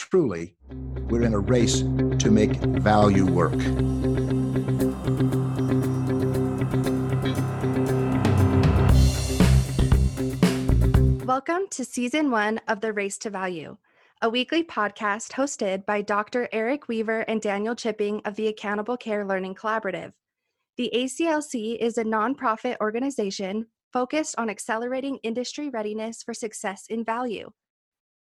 Truly, we're in a race to make value work. Welcome to season one of The Race to Value, a weekly podcast hosted by Dr. Eric Weaver and Daniel Chipping of the Accountable Care Learning Collaborative. The ACLC is a nonprofit organization focused on accelerating industry readiness for success in value.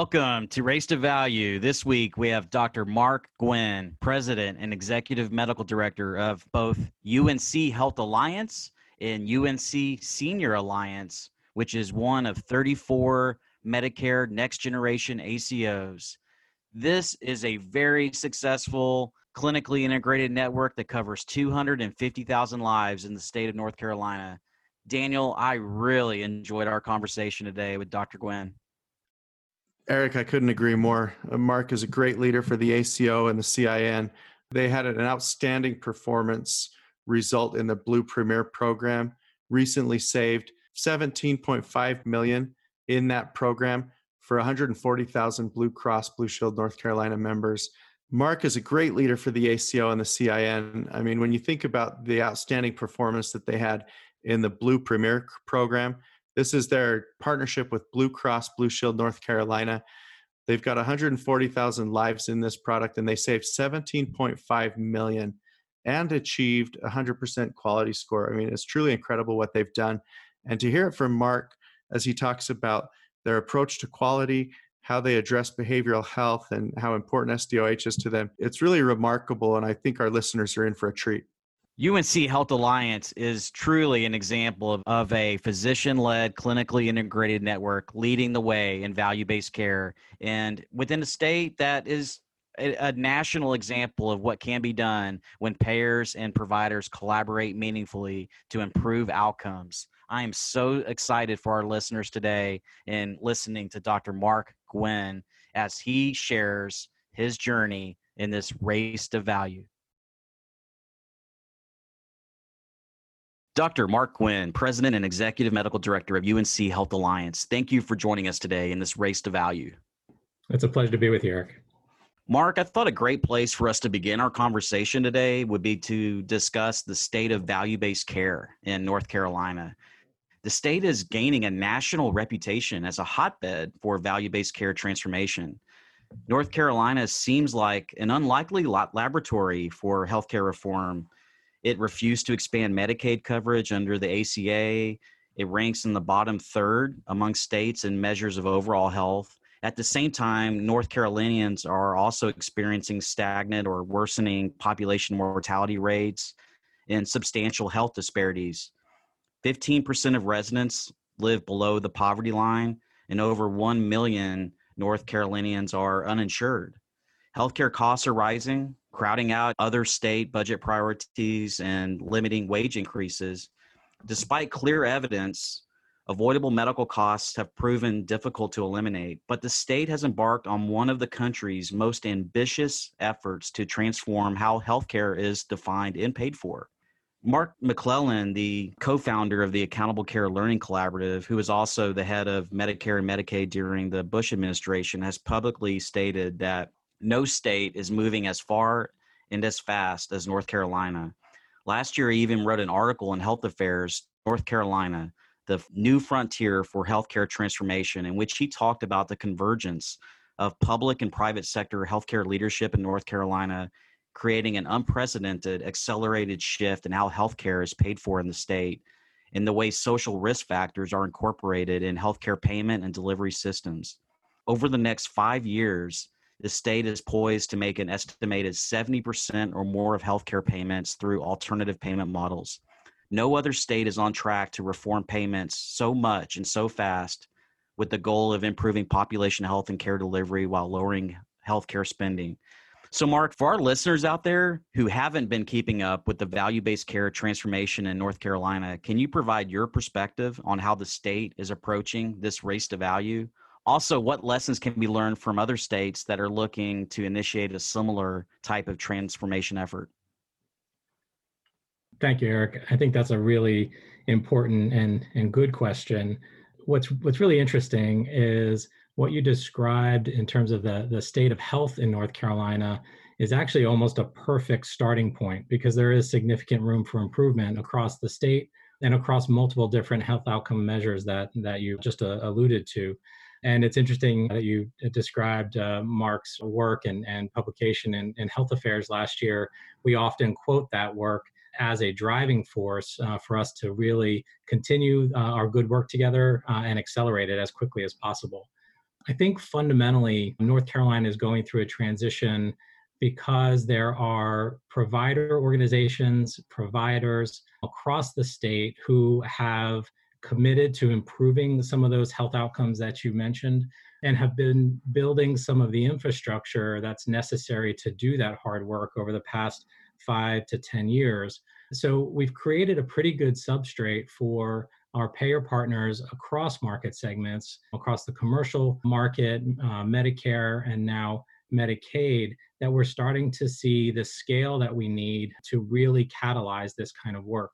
Welcome to Race to Value. This week we have Dr. Mark Gwynne, President and Executive Medical Director of both UNC Health Alliance and UNC Senior Alliance, which is one of 34 Medicare Next Generation ACOs. This is a very successful clinically integrated network that covers 250,000 lives in the state of North Carolina. Daniel, I really enjoyed our conversation today with Dr. Gwynne. Eric, I couldn't agree more. Uh, Mark is a great leader for the ACO and the CIN. They had an outstanding performance result in the Blue Premier program. Recently saved 17.5 million in that program for 140,000 Blue Cross Blue Shield North Carolina members. Mark is a great leader for the ACO and the CIN. I mean, when you think about the outstanding performance that they had in the Blue Premier program, this is their partnership with Blue Cross Blue Shield North Carolina. They've got 140,000 lives in this product and they saved 17.5 million and achieved 100% quality score. I mean, it's truly incredible what they've done. And to hear it from Mark as he talks about their approach to quality, how they address behavioral health, and how important SDOH is to them, it's really remarkable. And I think our listeners are in for a treat. UNC Health Alliance is truly an example of, of a physician led, clinically integrated network leading the way in value based care. And within a state that is a, a, national example of what can be done when payers and providers collaborate meaningfully to improve outcomes. I am so excited for our listeners today in listening to Dr. Mark Gwynne as he shares his journey in this race to value. Dr. Mark Gwynne, President and Executive Medical Director of UNC Health Alliance, thank you for joining us today in this race to value. It's a pleasure to be with you, Eric. Mark, I thought a great place for us to begin our conversation today would be to discuss the state of value based care in North Carolina. The state is gaining a national reputation as a hotbed for value based care transformation. North Carolina seems like an unlikely laboratory for healthcare reform it refused to expand Medicaid coverage under the ACA. It ranks in the bottom third among states in measures of overall health. At the same time, North Carolinians are also experiencing stagnant or worsening population mortality rates and substantial health disparities. 15% of residents live below the poverty line, and over 1 million North Carolinians are uninsured. Healthcare costs are rising, crowding out other state budget priorities and limiting wage increases. Despite clear evidence, avoidable medical costs have proven difficult to eliminate, but the state has embarked on one of the country's most ambitious efforts to transform how healthcare is defined and paid for. Mark McClellan, the co founder of the Accountable Care Learning Collaborative, who was also the head of Medicare and Medicaid during the Bush administration, has publicly stated that no state is moving as far and as fast as North Carolina. Last year, I even wrote an article in Health Affairs, North Carolina, the new frontier for healthcare transformation, in which he talked about the convergence of public and private sector healthcare leadership in North Carolina, creating an unprecedented accelerated shift in how healthcare is paid for in the state and the way social risk factors are incorporated in healthcare payment and delivery systems. Over the next five years, the state is poised to make an estimated 70% or more of healthcare payments through alternative payment models. No other state is on track to reform payments so much and so fast with the goal of improving population health and care delivery while lowering healthcare spending. So, Mark, for our listeners out there who haven't been keeping up with the value based care transformation in North Carolina, can you provide your perspective on how the state is approaching this race to value? Also, what lessons can be learned from other states that are looking to initiate a similar type of transformation effort? Thank you, Eric. I think that's a really important and, and good question. What's what's really interesting is what you described in terms of the, the state of health in North Carolina is actually almost a perfect starting point because there is significant room for improvement across the state and across multiple different health outcome measures that that you just uh, alluded to. And it's interesting that you described uh, Mark's work and, and publication in, in Health Affairs last year. We often quote that work as a driving force uh, for us to really continue uh, our good work together uh, and accelerate it as quickly as possible. I think fundamentally, North Carolina is going through a transition because there are provider organizations, providers across the state who have committed to improving some of those health outcomes that you mentioned and have been building some of the infrastructure that's necessary to do that hard work over the past five to 10 years. So we've created a pretty good substrate for our payer partners across market segments, across the commercial market, uh, Medicare, and now Medicaid, that we're starting to see the scale that we need to really catalyze this kind of work.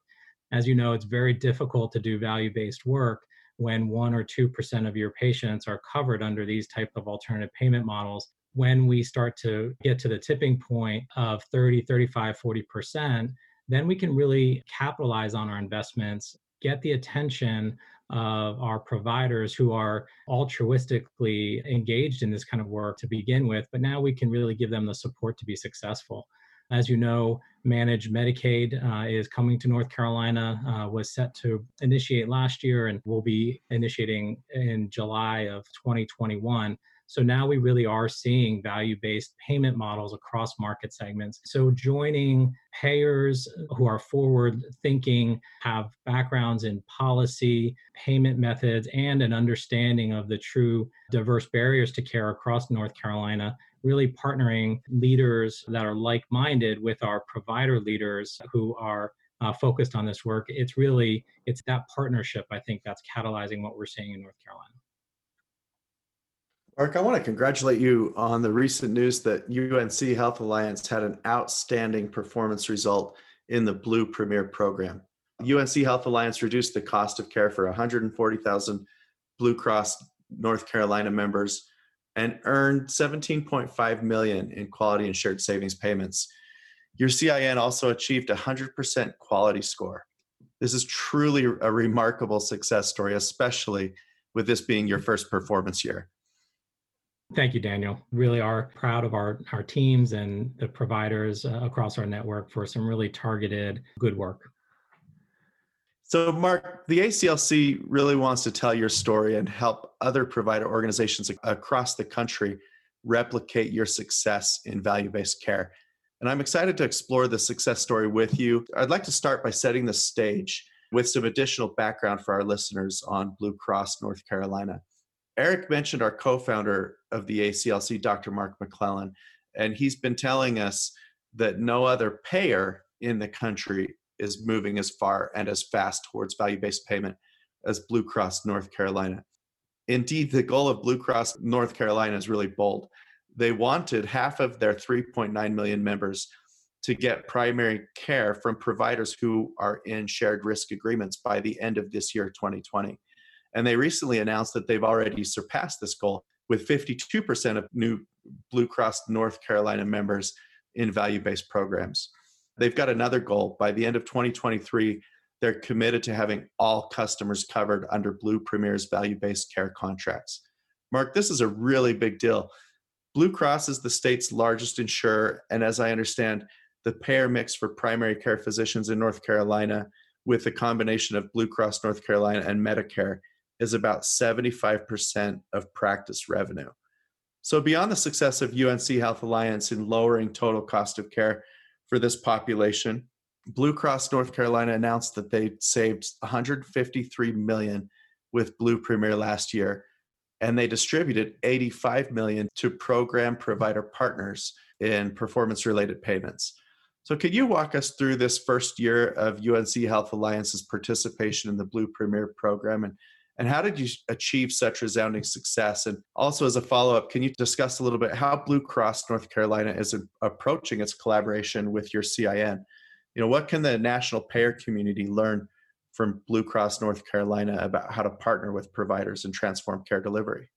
As you know, it's very difficult to do value-based work when one or two percent of your patients are covered under these type of alternative payment models. When we start to get to the tipping point of 30 35 40% then we can really capitalize on our investments get the attention of our providers who are altruistically engaged in this kind of work to begin with but now we can really give them the support to be successful as you know, Managed Medicaid uh, is coming to North Carolina, uh, was set to initiate last year and will be initiating in July of 2021. So now we really are seeing value based payment models across market segments. So joining payers who are forward thinking, have backgrounds in policy, payment methods, and an understanding of the true diverse barriers to care across North Carolina really partnering leaders that are like-minded with our provider leaders who are uh, focused on this work. It's really it's that partnership i think that's catalyzing what we're seeing in north carolina. Mark i want to congratulate you on the recent news that unc health alliance had an outstanding performance result in the blue premier program. Unc health alliance reduced the cost of care for 140000 blue cross north carolina members and earned 17.5 million in quality and shared savings payments. Your CIN also achieved a 100% quality score. This is truly a remarkable success story, especially with this being your first performance year. Thank you, Daniel. Really are proud of our, our teams and the providers uh, across our network for some really targeted good work. So, Mark, the ACLC really wants to tell your story and help other provider organizations across the country replicate your success in value based care. And I'm excited to explore the success story with you. I'd like to start by setting the stage with some additional background for our listeners on Blue Cross North Carolina. Eric mentioned our co founder of the ACLC, Dr. Mark McClellan, and he's been telling us that no other payer in the country is moving as far and as fast towards value based payment as Blue Cross North Carolina. Indeed, the goal of Blue Cross North Carolina is really bold. They wanted half of their 3.9 million members to get primary care from providers who are in shared risk agreements by the end of this year, 2020. And they recently announced that they've already surpassed this goal with 52% of new Blue Cross North Carolina members in value based programs. They've got another goal. By the end of 2023, they're committed to having all customers covered under Blue Premier's value based care contracts. Mark, this is a really big deal. Blue Cross is the state's largest insurer, and as I understand, the payer mix for primary care physicians in North Carolina, with a combination of Blue Cross North Carolina and Medicare, is about 75% of practice revenue. So, beyond the success of UNC Health Alliance in lowering total cost of care for this population, Blue Cross North Carolina announced that they saved 153 million with Blue Premier last year, and they distributed 85 million to program provider partners in performance-related payments. So, could you walk us through this first year of UNC Health Alliance's participation in the Blue Premier program and and how did you achieve such resounding success? And also, as a follow up, can you discuss a little bit how Blue Cross North Carolina is approaching its collaboration with your CIN? You know, what can the national payer community learn from Blue Cross North Carolina about how to partner with providers and transform care delivery?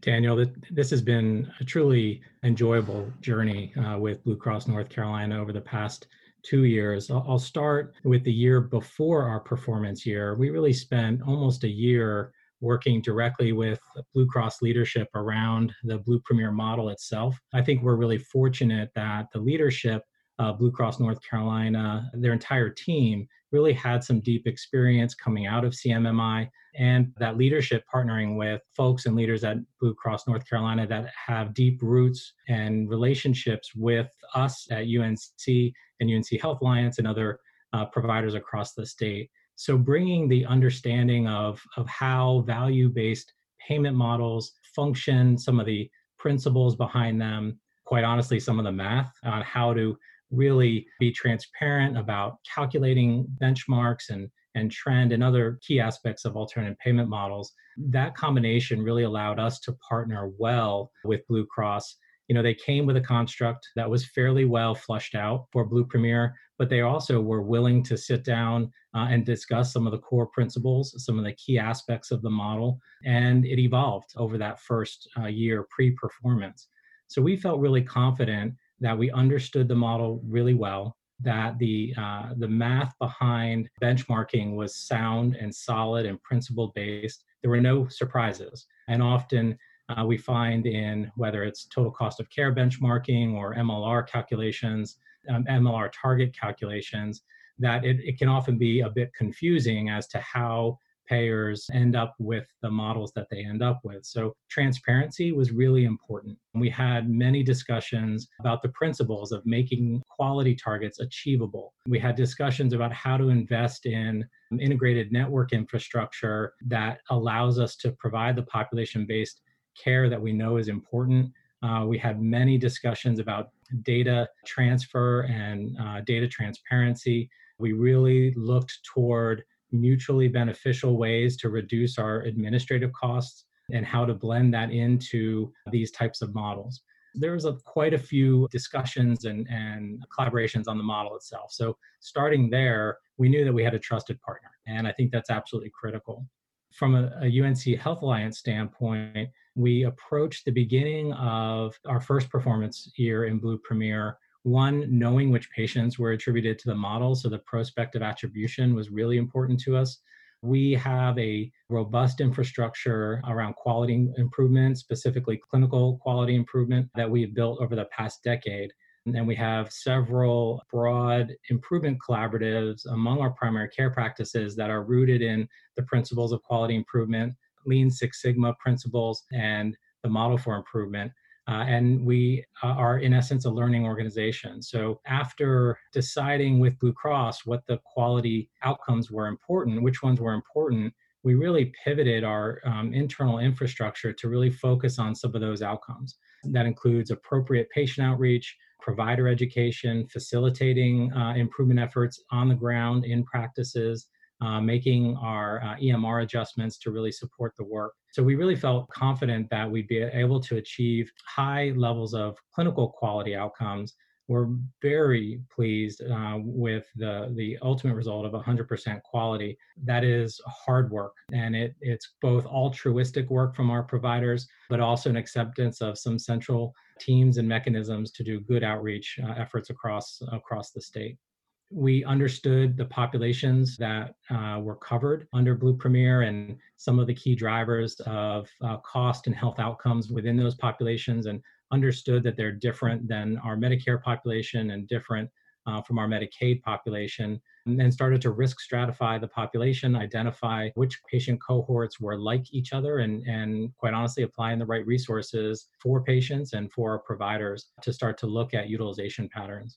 Daniel, this has been a truly enjoyable journey uh, with Blue Cross North Carolina over the past two years. I'll start with the year before our performance year. We really spent almost a year working directly with Blue Cross leadership around the Blue Premier model itself. I think we're really fortunate that the leadership uh, Blue Cross North Carolina, their entire team really had some deep experience coming out of CMMI and that leadership partnering with folks and leaders at Blue Cross North Carolina that have deep roots and relationships with us at UNC and UNC Health Alliance and other uh, providers across the state. So bringing the understanding of, of how value-based payment models function, some of the principles behind them, quite honestly, some of the math on how to really be transparent about calculating benchmarks and and trend and other key aspects of alternative payment models. That combination really allowed us to partner well with blue cross. You know they came with a construct that was fairly well flushed out for blue premier but they also were willing to sit down uh, and discuss some of the core principles some of the key aspects of the model and it evolved over that first uh, year pre-performance. So we felt really confident that we understood the model really well, that the uh, the math behind benchmarking was sound and solid and principle based. There were no surprises, and often uh, we find in whether it's total cost of care benchmarking or MLR calculations, um, MLR target calculations, that it, it can often be a bit confusing as to how payers end up with the models that they end up with. So transparency was really important. We had many discussions about the principles of making quality targets achievable. We had discussions about how to invest in integrated network infrastructure that allows us to provide the population based care that we know is important. Uh, we had many discussions about data transfer and uh, data transparency. We really looked toward mutually beneficial ways to reduce our administrative costs and how to blend that into these types of models. There was a, quite a few discussions and, and collaborations on the model itself. So, starting there, we knew that we had a trusted partner, and I think that's absolutely critical. From a, a UNC Health Alliance standpoint, we approached the beginning of our first performance year in Blue Premier one, knowing which patients were attributed to the model, so the prospective attribution was really important to us. We have a robust infrastructure around quality improvement, specifically clinical quality improvement, that we've built over the past decade. And we have several broad improvement collaboratives among our primary care practices that are rooted in the principles of quality improvement, Lean Six Sigma principles, and the model for improvement. Uh, and we uh, are, in essence, a learning organization. So, after deciding with Blue Cross what the quality outcomes were important, which ones were important, we really pivoted our um, internal infrastructure to really focus on some of those outcomes. That includes appropriate patient outreach, provider education, facilitating uh, improvement efforts on the ground in practices, uh, making our uh, EMR adjustments to really support the work. So we really felt confident that we'd be able to achieve high levels of clinical quality outcomes. We're very pleased uh, with the, the ultimate result of 100% quality. That is hard work, and it, it's both altruistic work from our providers, but also an acceptance of some central teams and mechanisms to do good outreach uh, efforts across across the state. We understood the populations that uh, were covered under Blue Premier and some of the key drivers of uh, cost and health outcomes within those populations, and understood that they're different than our Medicare population and different uh, from our Medicaid population and then started to risk stratify the population, identify which patient cohorts were like each other, and, and quite honestly, applying the right resources for patients and for providers to start to look at utilization patterns.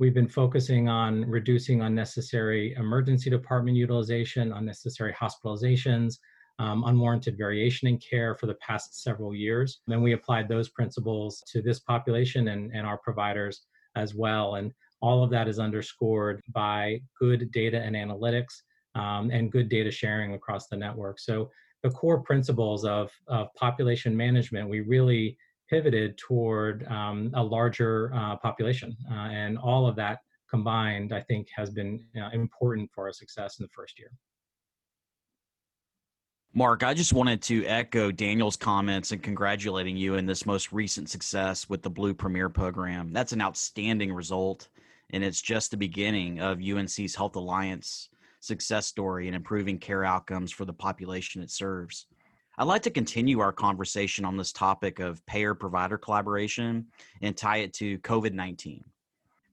We've been focusing on reducing unnecessary emergency department utilization, unnecessary hospitalizations, um, unwarranted variation in care for the past several years. Then we applied those principles to this population and, and our providers as well. And all of that is underscored by good data and analytics um, and good data sharing across the network. So the core principles of, of population management, we really pivoted toward um, a larger uh, population. Uh, and all of that combined, I think, has been uh, important for our success in the first year. Mark, I just wanted to echo Daniel's comments and congratulating you in this most recent success with the Blue Premier program. That's an outstanding result and it's just the beginning of UNC's Health Alliance success story in improving care outcomes for the population it serves. I'd like to continue our conversation on this topic of payer provider collaboration and tie it to COVID 19.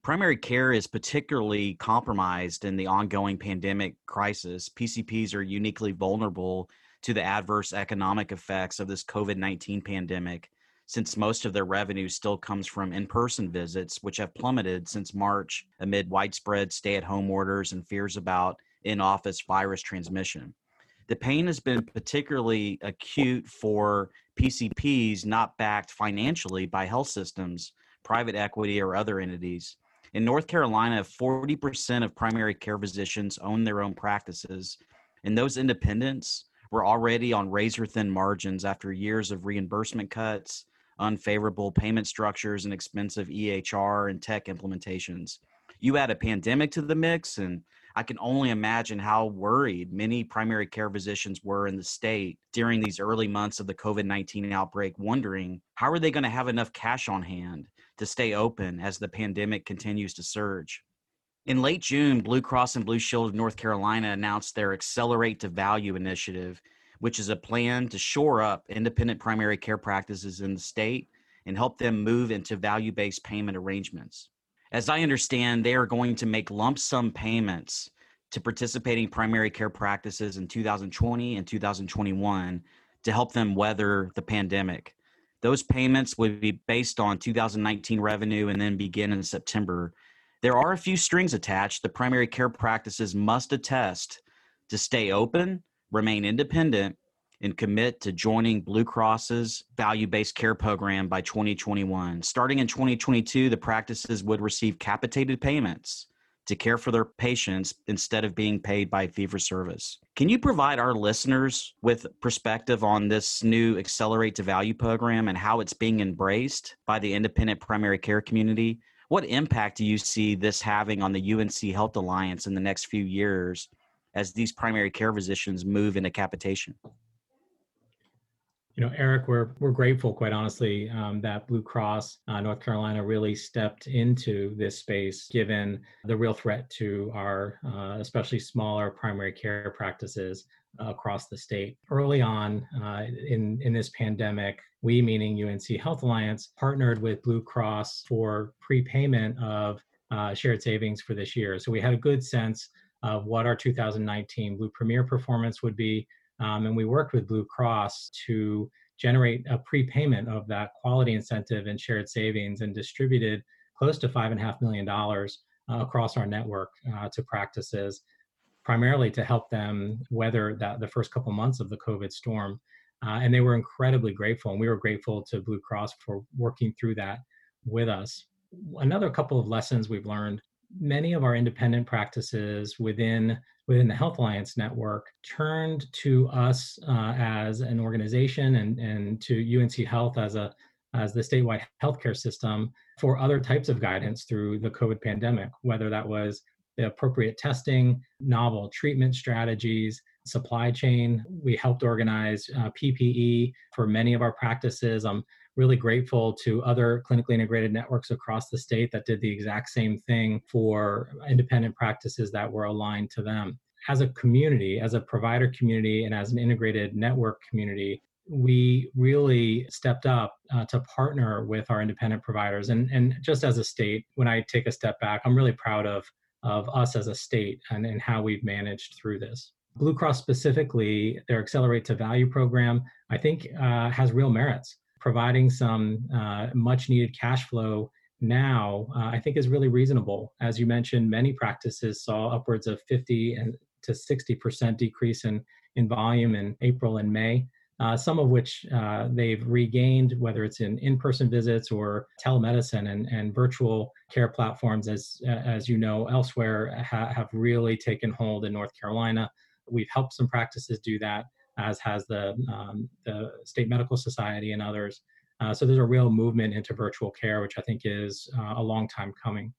Primary care is particularly compromised in the ongoing pandemic crisis. PCPs are uniquely vulnerable to the adverse economic effects of this COVID 19 pandemic since most of their revenue still comes from in person visits, which have plummeted since March amid widespread stay at home orders and fears about in office virus transmission. The pain has been particularly acute for PCPs not backed financially by health systems, private equity, or other entities. In North Carolina, 40% of primary care physicians own their own practices, and those independents were already on razor thin margins after years of reimbursement cuts, unfavorable payment structures and expensive EHR and tech implementations. You add a pandemic to the mix, and I can only imagine how worried many primary care physicians were in the state during these early months of the COVID 19 outbreak, wondering how are they going to have enough cash on hand to stay open as the pandemic continues to surge. In late June, Blue Cross and Blue Shield of North Carolina announced their Accelerate to Value initiative which is a plan to shore up independent primary care practices in the state and help them move into value based payment arrangements. As I understand, they are going to make lump sum payments to participating primary care practices in 2020 and 2021 to help them weather the pandemic. Those payments would be based on 2019 revenue and then begin in September. There are a few strings attached. The primary care practices must attest to stay open remain independent, and commit to joining Blue Cross's value based care program by 2021. Starting in 2022, the practices would receive capitated payments to care for their patients instead of being paid by fee for service. Can you provide our listeners with perspective on this new Accelerate to Value program and how it's being embraced by the independent primary care community? What impact do you see this having on the UNC Health Alliance in the next few years as these primary care physicians move into capitation? You know, Eric, we're we're grateful, quite honestly, um, that Blue Cross uh, North Carolina really stepped into this space, given the real threat to our, uh, especially smaller primary care practices across the state. Early on uh, in in this pandemic, we, meaning UNC Health Alliance, partnered with Blue Cross for prepayment of uh, shared savings for this year. So we had a good sense of what our 2019 Blue Premier performance would be. Um, and we worked with Blue Cross to generate a prepayment of that quality incentive and shared savings and distributed close to $5.5 million uh, across our network uh, to practices, primarily to help them weather that the first couple months of the COVID storm. Uh, and they were incredibly grateful, and we were grateful to Blue Cross for working through that with us. Another couple of lessons we've learned many of our independent practices within within the Health Alliance network turned to us uh, as an organization and and to UNC Health as a as the statewide healthcare system for other types of guidance through the COVID pandemic, whether that was the appropriate testing, novel treatment strategies, supply chain. We helped organize uh, PPE for many of our practices. I'm really grateful to other clinically integrated networks across the state that did the exact same thing for independent practices that were aligned to them. As a community, as a provider community, and as an integrated network community, we really stepped up uh, to partner with our independent providers. And, and just as a state, when I take a step back, I'm really proud of, of us as a state and, and how we've managed through this. Blue Cross specifically, their Accelerate to Value program, I think uh, has real merits. Providing some uh, much needed cash flow now, uh, I think is really reasonable. As you mentioned, many practices saw upwards of 50 and to 60% decrease in, in volume in April and May. Uh, some of which uh, they've regained, whether it's in in-person visits or telemedicine and, and virtual care platforms, as as you know, elsewhere ha- have really taken hold in North Carolina. We've helped some practices do that, as has the, um, the State Medical Society and others. Uh, so there's a real movement into virtual care, which I think is uh, a long time coming.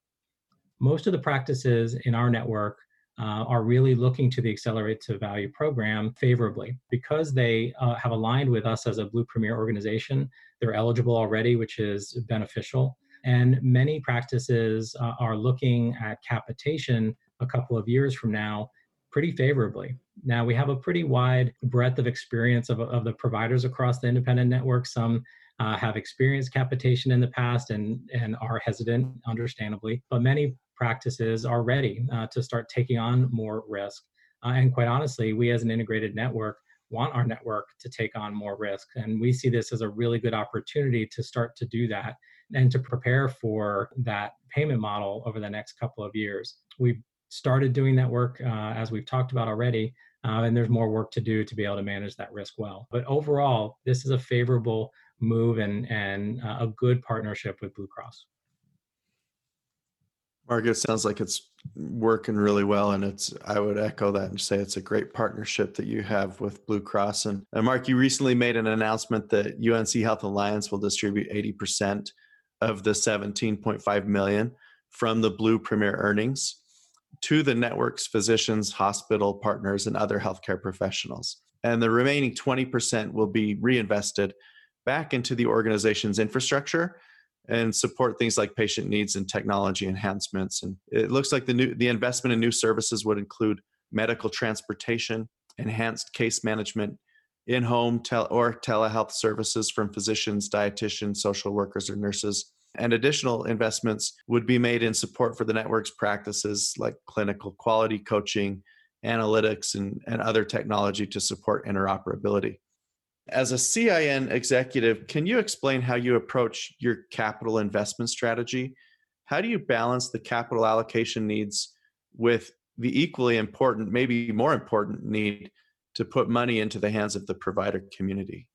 Most of the practices in our network uh, are really looking to the Accelerate to Value program favorably because they uh, have aligned with us as a Blue Premier organization. They're eligible already, which is beneficial. And many practices uh, are looking at capitation a couple of years from now pretty favorably. Now, we have a pretty wide breadth of experience of, of the providers across the independent network. Some uh, have experienced capitation in the past and, and are hesitant, understandably, but many practices are ready uh, to start taking on more risk. Uh, and quite honestly, we as an integrated network want our network to take on more risk. And we see this as a really good opportunity to start to do that and to prepare for that payment model over the next couple of years. We've started doing that work uh, as we've talked about already uh, and there's more work to do to be able to manage that risk well. But overall this is a favorable move and and uh, a good partnership with blue cross. Margaret sounds like it's working really well and it's i would echo that and say it's a great partnership that you have with blue cross. And, and mark you recently made an announcement that unc health alliance will distribute 80% of the 17.5 million from the blue premier earnings to the network's physicians, hospital partners, and other healthcare professionals. And the remaining 20% will be reinvested back into the organization's infrastructure and support things like patient needs and technology enhancements. And it looks like the new the investment in new services would include medical transportation, enhanced case management, in-home tel- or telehealth services from physicians, dietitians, social workers, or nurses, and additional investments would be made in support for the network's practices like clinical quality coaching, analytics, and, and other technology to support interoperability. As a CIN executive, can you explain how you approach your capital investment strategy? How do you balance the capital allocation needs with the equally important, maybe more important need to put money into the hands of the provider community?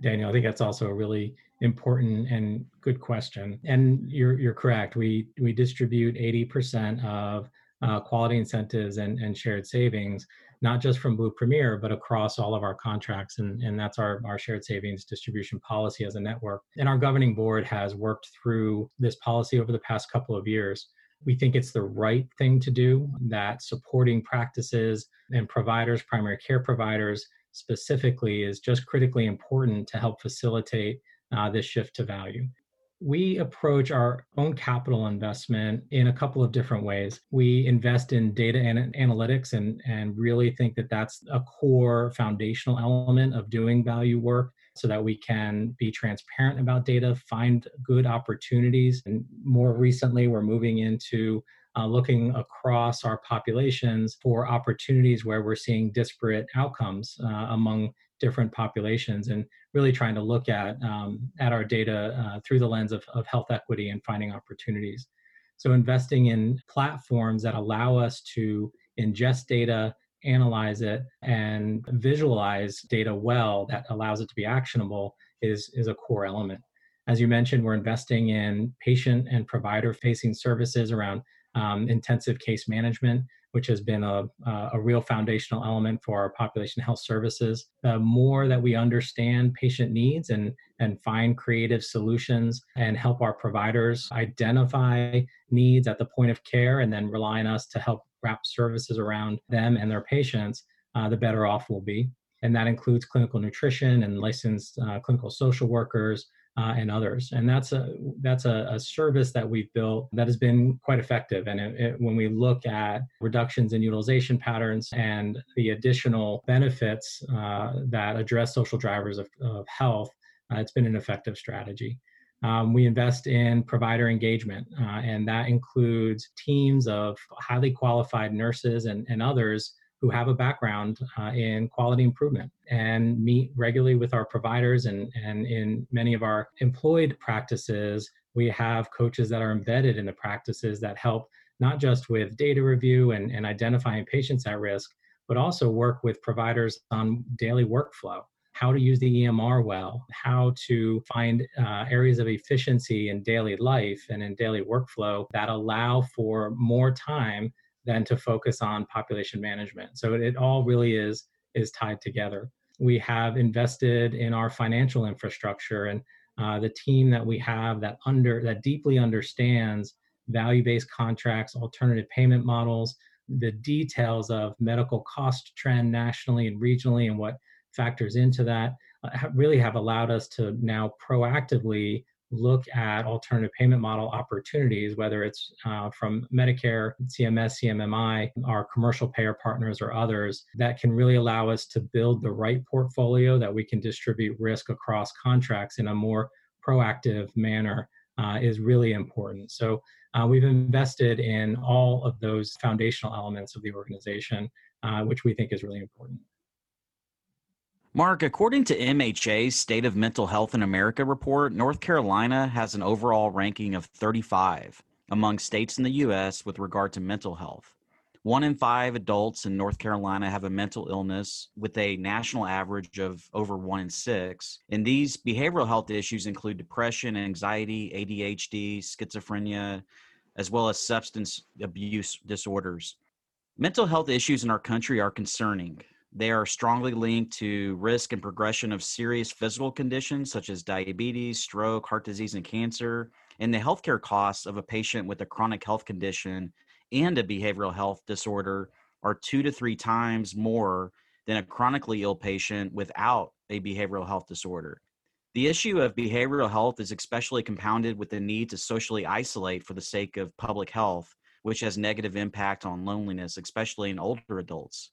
Daniel, I think that's also a really important and good question. And you're you're correct. We we distribute 80% of uh, quality incentives and, and shared savings, not just from Blue Premier, but across all of our contracts. And, and that's our, our shared savings distribution policy as a network. And our governing board has worked through this policy over the past couple of years. We think it's the right thing to do, that supporting practices and providers, primary care providers, specifically is just critically important to help facilitate uh, this shift to value. We approach our own capital investment in a couple of different ways. We invest in data and analytics and, and really think that that's a core foundational element of doing value work so that we can be transparent about data, find good opportunities. And more recently, we're moving into uh, looking across our populations for opportunities where we're seeing disparate outcomes uh, among different populations and really trying to look at um, at our data uh, through the lens of, of health equity and finding opportunities. So investing in platforms that allow us to ingest data analyze it and visualize data well that allows it to be actionable is is a core element. As you mentioned we're investing in patient and provider facing services around um, intensive case management, which has been a, a real foundational element for our population health services. The more that we understand patient needs and, and find creative solutions and help our providers identify needs at the point of care and then rely on us to help wrap services around them and their patients, uh, the better off we'll be. and that includes clinical nutrition and licensed uh, clinical social workers uh, and others. And that's a that's a, a, service that we've built that has been quite effective. And it, it, when we look at reductions in utilization patterns and the additional benefits uh, that address social drivers of, of health, uh, it's been an effective strategy. Um, we invest in provider engagement, uh, and that includes teams of highly qualified nurses and, and others who have a background uh, in quality improvement and meet regularly with our providers. And, and in many of our employed practices, we have coaches that are embedded in the practices that help not just with data review and, and identifying patients at risk, but also work with providers on daily workflow how to use the EMR well, how to find uh, areas of efficiency in daily life and in daily workflow that allow for more time than to focus on population management. So it, all really is is tied together. We have invested in our financial infrastructure and uh, the team that we have that under that deeply understands value-based contracts, alternative payment models, the details of medical cost trend nationally and regionally, and what factors into that uh, really have allowed us to now proactively look at alternative payment model opportunities, whether it's uh, from Medicare, CMS, CMMI, our commercial payer partners, or others, that can really allow us to build the right portfolio that we can distribute risk across contracts in a more proactive manner. Uh, is really important. So, uh, we've invested in all of those foundational elements of the organization, uh, which we think is really important. Mark, according to MHA's State of Mental Health in America report, North Carolina has an overall ranking of 35 among states in the U.S. with regard to mental health. One in five adults in North Carolina have a mental illness with a national average of over one in six. And these behavioral health issues include depression, anxiety, ADHD, schizophrenia, as well as substance abuse disorders. Mental health issues in our country are concerning. They are strongly linked to risk and progression of serious physical conditions such as diabetes, stroke, heart disease, and cancer, and the healthcare costs of a patient with a chronic health condition and a behavioral health disorder are two to three times more than a chronically ill patient without a behavioral health disorder. The issue of behavioral health is especially compounded with the need to socially isolate for the sake of public health, which has negative impact on loneliness, especially in older adults.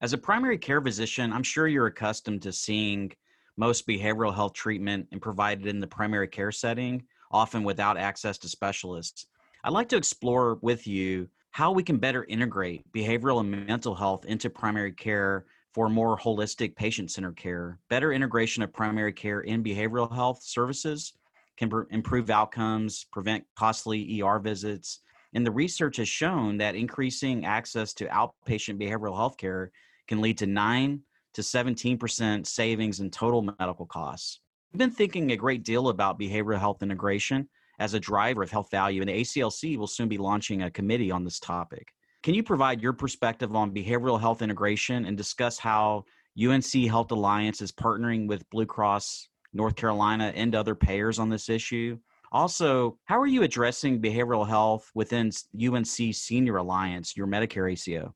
As a primary care physician, I'm sure you're accustomed to seeing most behavioral health treatment and provided in the primary care setting, often without access to specialists. I'd like to explore with you how we can better integrate behavioral and mental health into primary care for more holistic patient centered care. Better integration of primary care in behavioral health services can pr- improve outcomes, prevent costly ER visits. And the research has shown that increasing access to outpatient behavioral health care can lead to 9 to 17% savings in total medical costs. We've been thinking a great deal about behavioral health integration as a driver of health value, and the ACLC will soon be launching a committee on this topic. Can you provide your perspective on behavioral health integration and discuss how UNC Health Alliance is partnering with Blue Cross North Carolina and other payers on this issue? Also, how are you addressing behavioral health within UNC Senior Alliance, your Medicare ACO?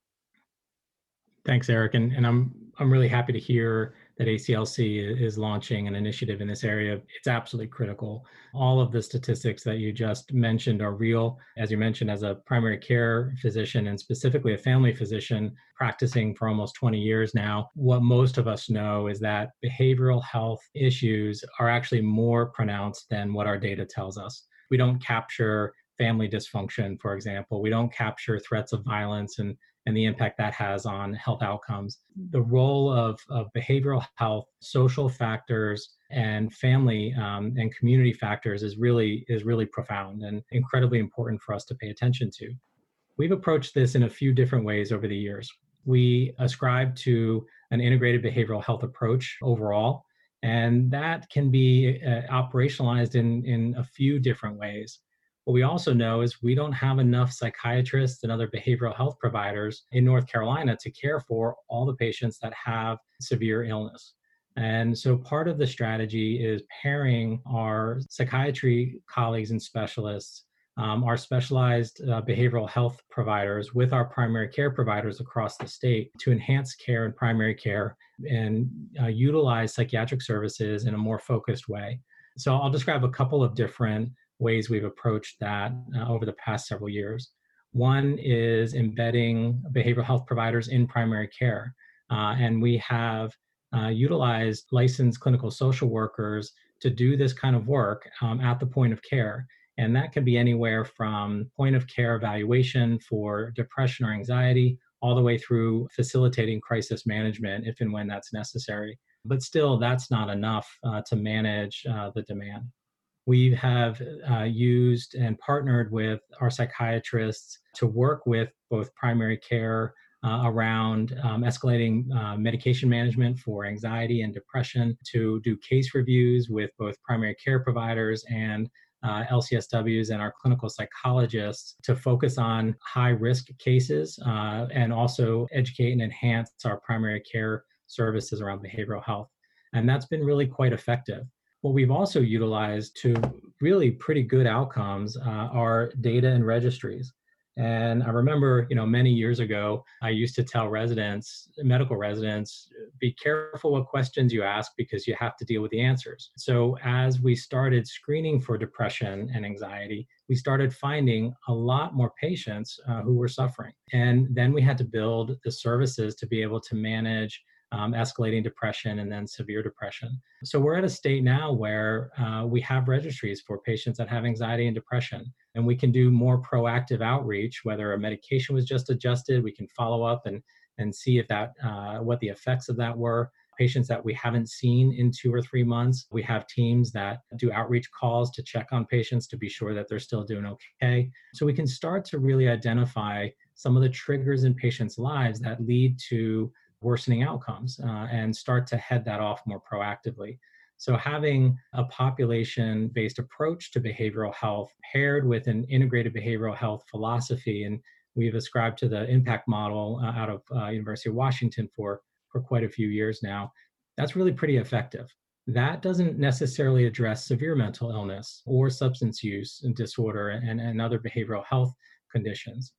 Thanks, Eric. And, and I'm I'm really happy to hear that ACLC is launching an initiative in this area. It's absolutely critical. All of the statistics that you just mentioned are real. As you mentioned, as a primary care physician and specifically a family physician practicing for almost 20 years now, what most of us know is that behavioral health issues are actually more pronounced than what our data tells us. We don't capture family dysfunction, for example. We don't capture threats of violence and and the impact that has on health outcomes. The role of, of behavioral health, social factors, and family um, and community factors is really is really profound and incredibly important for us to pay attention to. We've approached this in a few different ways over the years. We ascribe to an integrated behavioral health approach overall, and that can be uh, operationalized in, in a few different ways. What we also know is we don't have enough psychiatrists and other behavioral health providers in North Carolina to care for all the patients that have severe illness. And so part of the strategy is pairing our psychiatry colleagues and specialists um, our specialized uh, behavioral health providers with our primary care providers across the state to enhance care in primary care and uh, utilize psychiatric services in a more focused way. So I'll describe a couple of different ways we've approached that uh, over the past several years. One is embedding behavioral health providers in primary care. Uh, and we have uh, utilized licensed clinical social workers to do this kind of work um, at the point of care. And that can be anywhere from point of care evaluation for depression or anxiety, all the way through facilitating crisis management if and when that's necessary. But still, that's not enough uh, to manage uh, the demand. We have uh, used and partnered with our psychiatrists to work with both primary care uh, around um, escalating uh, medication management for anxiety and depression, to do case reviews with both primary care providers and uh, LCSWs and our clinical psychologists to focus on high risk cases uh, and also educate and enhance our primary care services around behavioral health. And that's been really quite effective. What we've also utilized to really pretty good outcomes uh, are data and registries. And I remember, you know, many years ago, I used to tell residents, medical residents, be careful what questions you ask because you have to deal with the answers. So as we started screening for depression and anxiety, we started finding a lot more patients uh, who were suffering. And then we had to build the services to be able to manage um, escalating depression, and then severe depression. So we're at a state now where uh, we have registries for patients that have anxiety and depression, and we can do more proactive outreach. Whether a medication was just adjusted, we can follow up and and see if that uh, what the effects of that were. Patients that we haven't seen in two or three months, we have teams that do outreach calls to check on patients to be sure that they're still doing okay. So we can start to really identify some of the triggers in patients' lives that lead to worsening outcomes uh, and start to head that off more proactively. So, having a population based approach to behavioral health paired with an integrated behavioral health philosophy, and we've ascribed to the impact model uh, out of uh, University of Washington for, for quite a few years now, that's really pretty effective. That doesn't necessarily address severe mental illness or substance use and disorder and, and other behavioral health conditions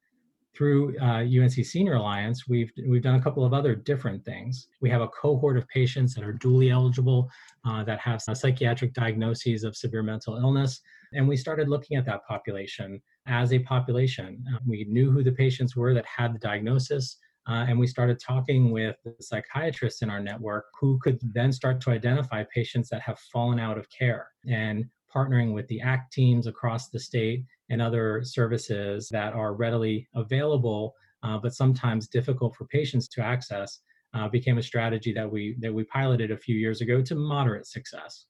through uh, UNC Senior Alliance, we've we've done a couple of other different things. We have a cohort of patients that are dually eligible uh, that have psychiatric diagnoses of severe mental illness, and we started looking at that population as a population. Uh, we knew who the patients were that had the diagnosis. Uh, and we started talking with the psychiatrists in our network who could then start to identify patients that have fallen out of care and partnering with the ACT teams across the state and other services that are readily available, uh, but sometimes difficult for patients to access, uh, became a strategy that we that we piloted a few years ago to moderate success.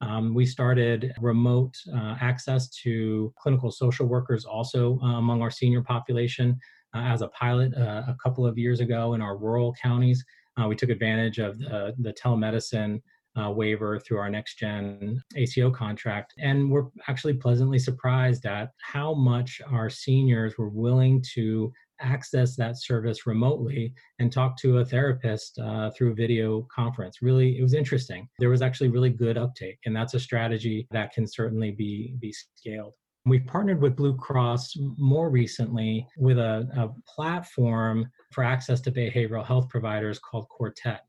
Um, we started remote uh, access to clinical social workers also uh, among our senior population uh, as a pilot uh, a couple of years ago in our rural counties. we took advantage of the, the telemedicine uh, waiver through our next gen ACO contract. And we're actually pleasantly surprised at how much our seniors were willing to access that service remotely and talk to a therapist uh, through a video conference. Really, it was interesting. There was actually really good uptake, and that's a strategy that can certainly be, be scaled. We've partnered with Blue Cross more recently with a, a platform for access to behavioral health providers called Quartet.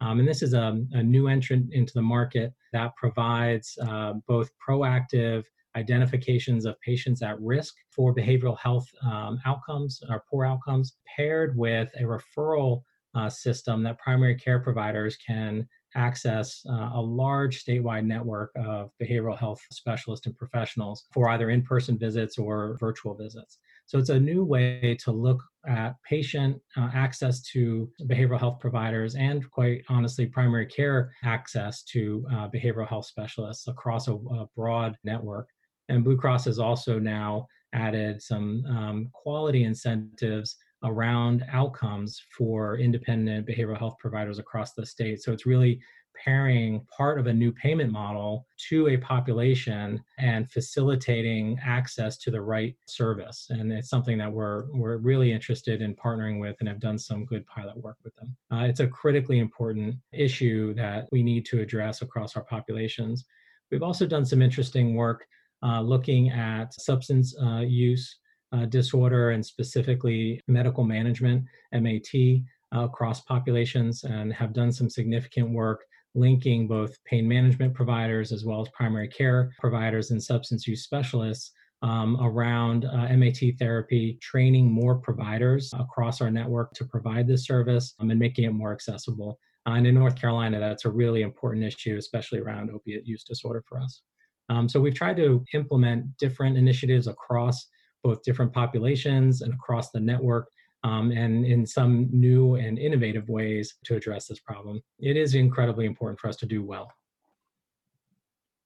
Um, and this is a, a, new entrant into the market that provides uh, both proactive identifications of patients at risk for behavioral health um, outcomes or poor outcomes, paired with a referral uh, system that primary care providers can access uh, a large statewide network of behavioral health specialists and professionals for either in person visits or virtual visits. So it's a new way to look at patient uh, access to behavioral health providers and, quite honestly, primary care access to uh, behavioral health specialists across a, a, broad network. And Blue Cross has also now added some um, quality incentives around outcomes for independent behavioral health providers across the state. So it's really pairing part of a new payment model to a population and facilitating access to the right service. And it's something that we're, we're really interested in partnering with and have done some good pilot work with them. Uh, it's a critically important issue that we need to address across our populations. We've also done some interesting work uh, looking at substance uh, use uh, disorder and specifically medical management, MAT, uh, across populations, and have done some significant work linking both pain management providers as well as primary care providers and substance use specialists um, around uh, MAT therapy, training more providers across our network to provide this service um, and making it more accessible. Uh, and in North Carolina, that's a really important issue, especially around opiate use disorder for us. Um, so we've tried to implement different initiatives across both different populations and across the network um, and in some new and innovative ways to address this problem. It is incredibly important for us to do well.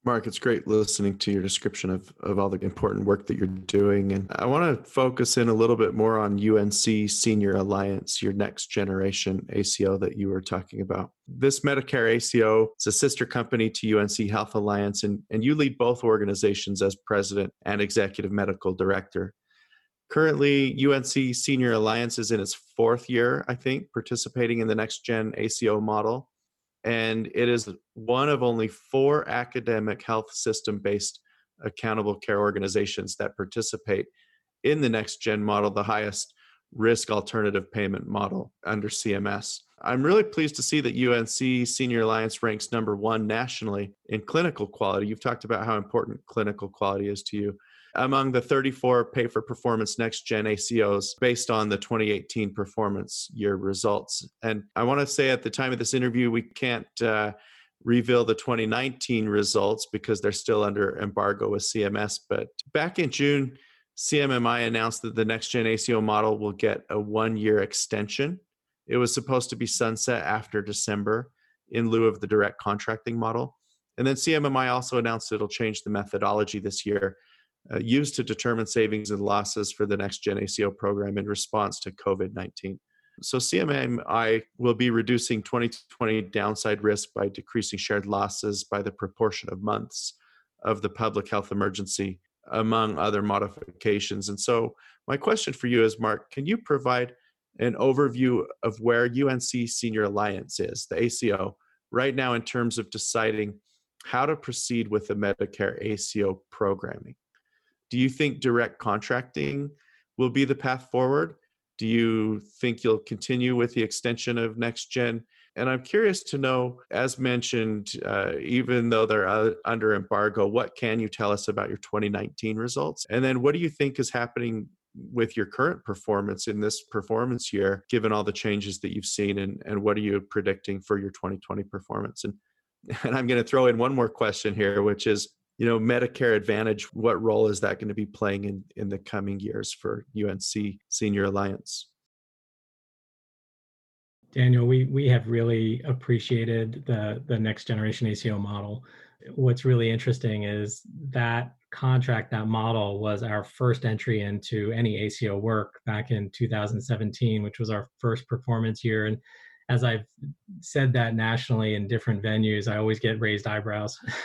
Mark, it's great listening to your description of, of all the important work that you're doing. And I want to focus in a little bit more on UNC Senior Alliance, your next generation ACO that you were talking about. This Medicare ACO is a sister company to UNC Health Alliance, and, and you lead both organizations as president and executive medical director. Currently, UNC Senior Alliance is in its fourth year, I think, participating in the next gen ACO model and it is one of only four academic health system based accountable care organizations that participate in the next gen model, the highest risk alternative payment model under CMS. I'm really pleased to see that UNC Senior Alliance ranks number one nationally in clinical quality. You've talked about how important clinical quality is to you among the 34 pay for performance next gen ACOs based on the 2018 performance year results. And I want to say at the time of this interview, we can't uh, reveal the 2019 results because they're still under embargo with CMS. But back in June, CMMI announced that the next gen ACO model will get a one year extension. It was supposed to be sunset after December in lieu of the direct contracting model. And then CMMI also announced it'll change the methodology this year uh, used to determine savings and losses for the next gen ACO program in response to COVID 19. So CMMI will be reducing 2020 downside risk by decreasing shared losses by the proportion of months of the public health emergency, among other modifications. And so, my question for you is, Mark, can you provide an overview of where UNC Senior Alliance is, the ACO, right now in terms of deciding how to proceed with the Medicare ACO programming? Do you think direct contracting will be the path forward? Do you think you'll continue with the extension of next gen? And I'm curious to know, as mentioned, uh, even though they're uh, under embargo, what can you tell us about your 2019 results? And then what do you think is happening with your current performance in this performance year, given all the changes that you've seen? And, and what are you predicting for your 2020 performance? And, and I'm going to throw in one more question here, which is you know medicare advantage what role is that going to be playing in in the coming years for unc senior alliance? Daniel we we have really appreciated the the next generation aco model. What's really interesting is that contract that model was our first entry into any aco work back in 2017 which was our first performance year. And as I've said that nationally in different venues, I always get raised eyebrows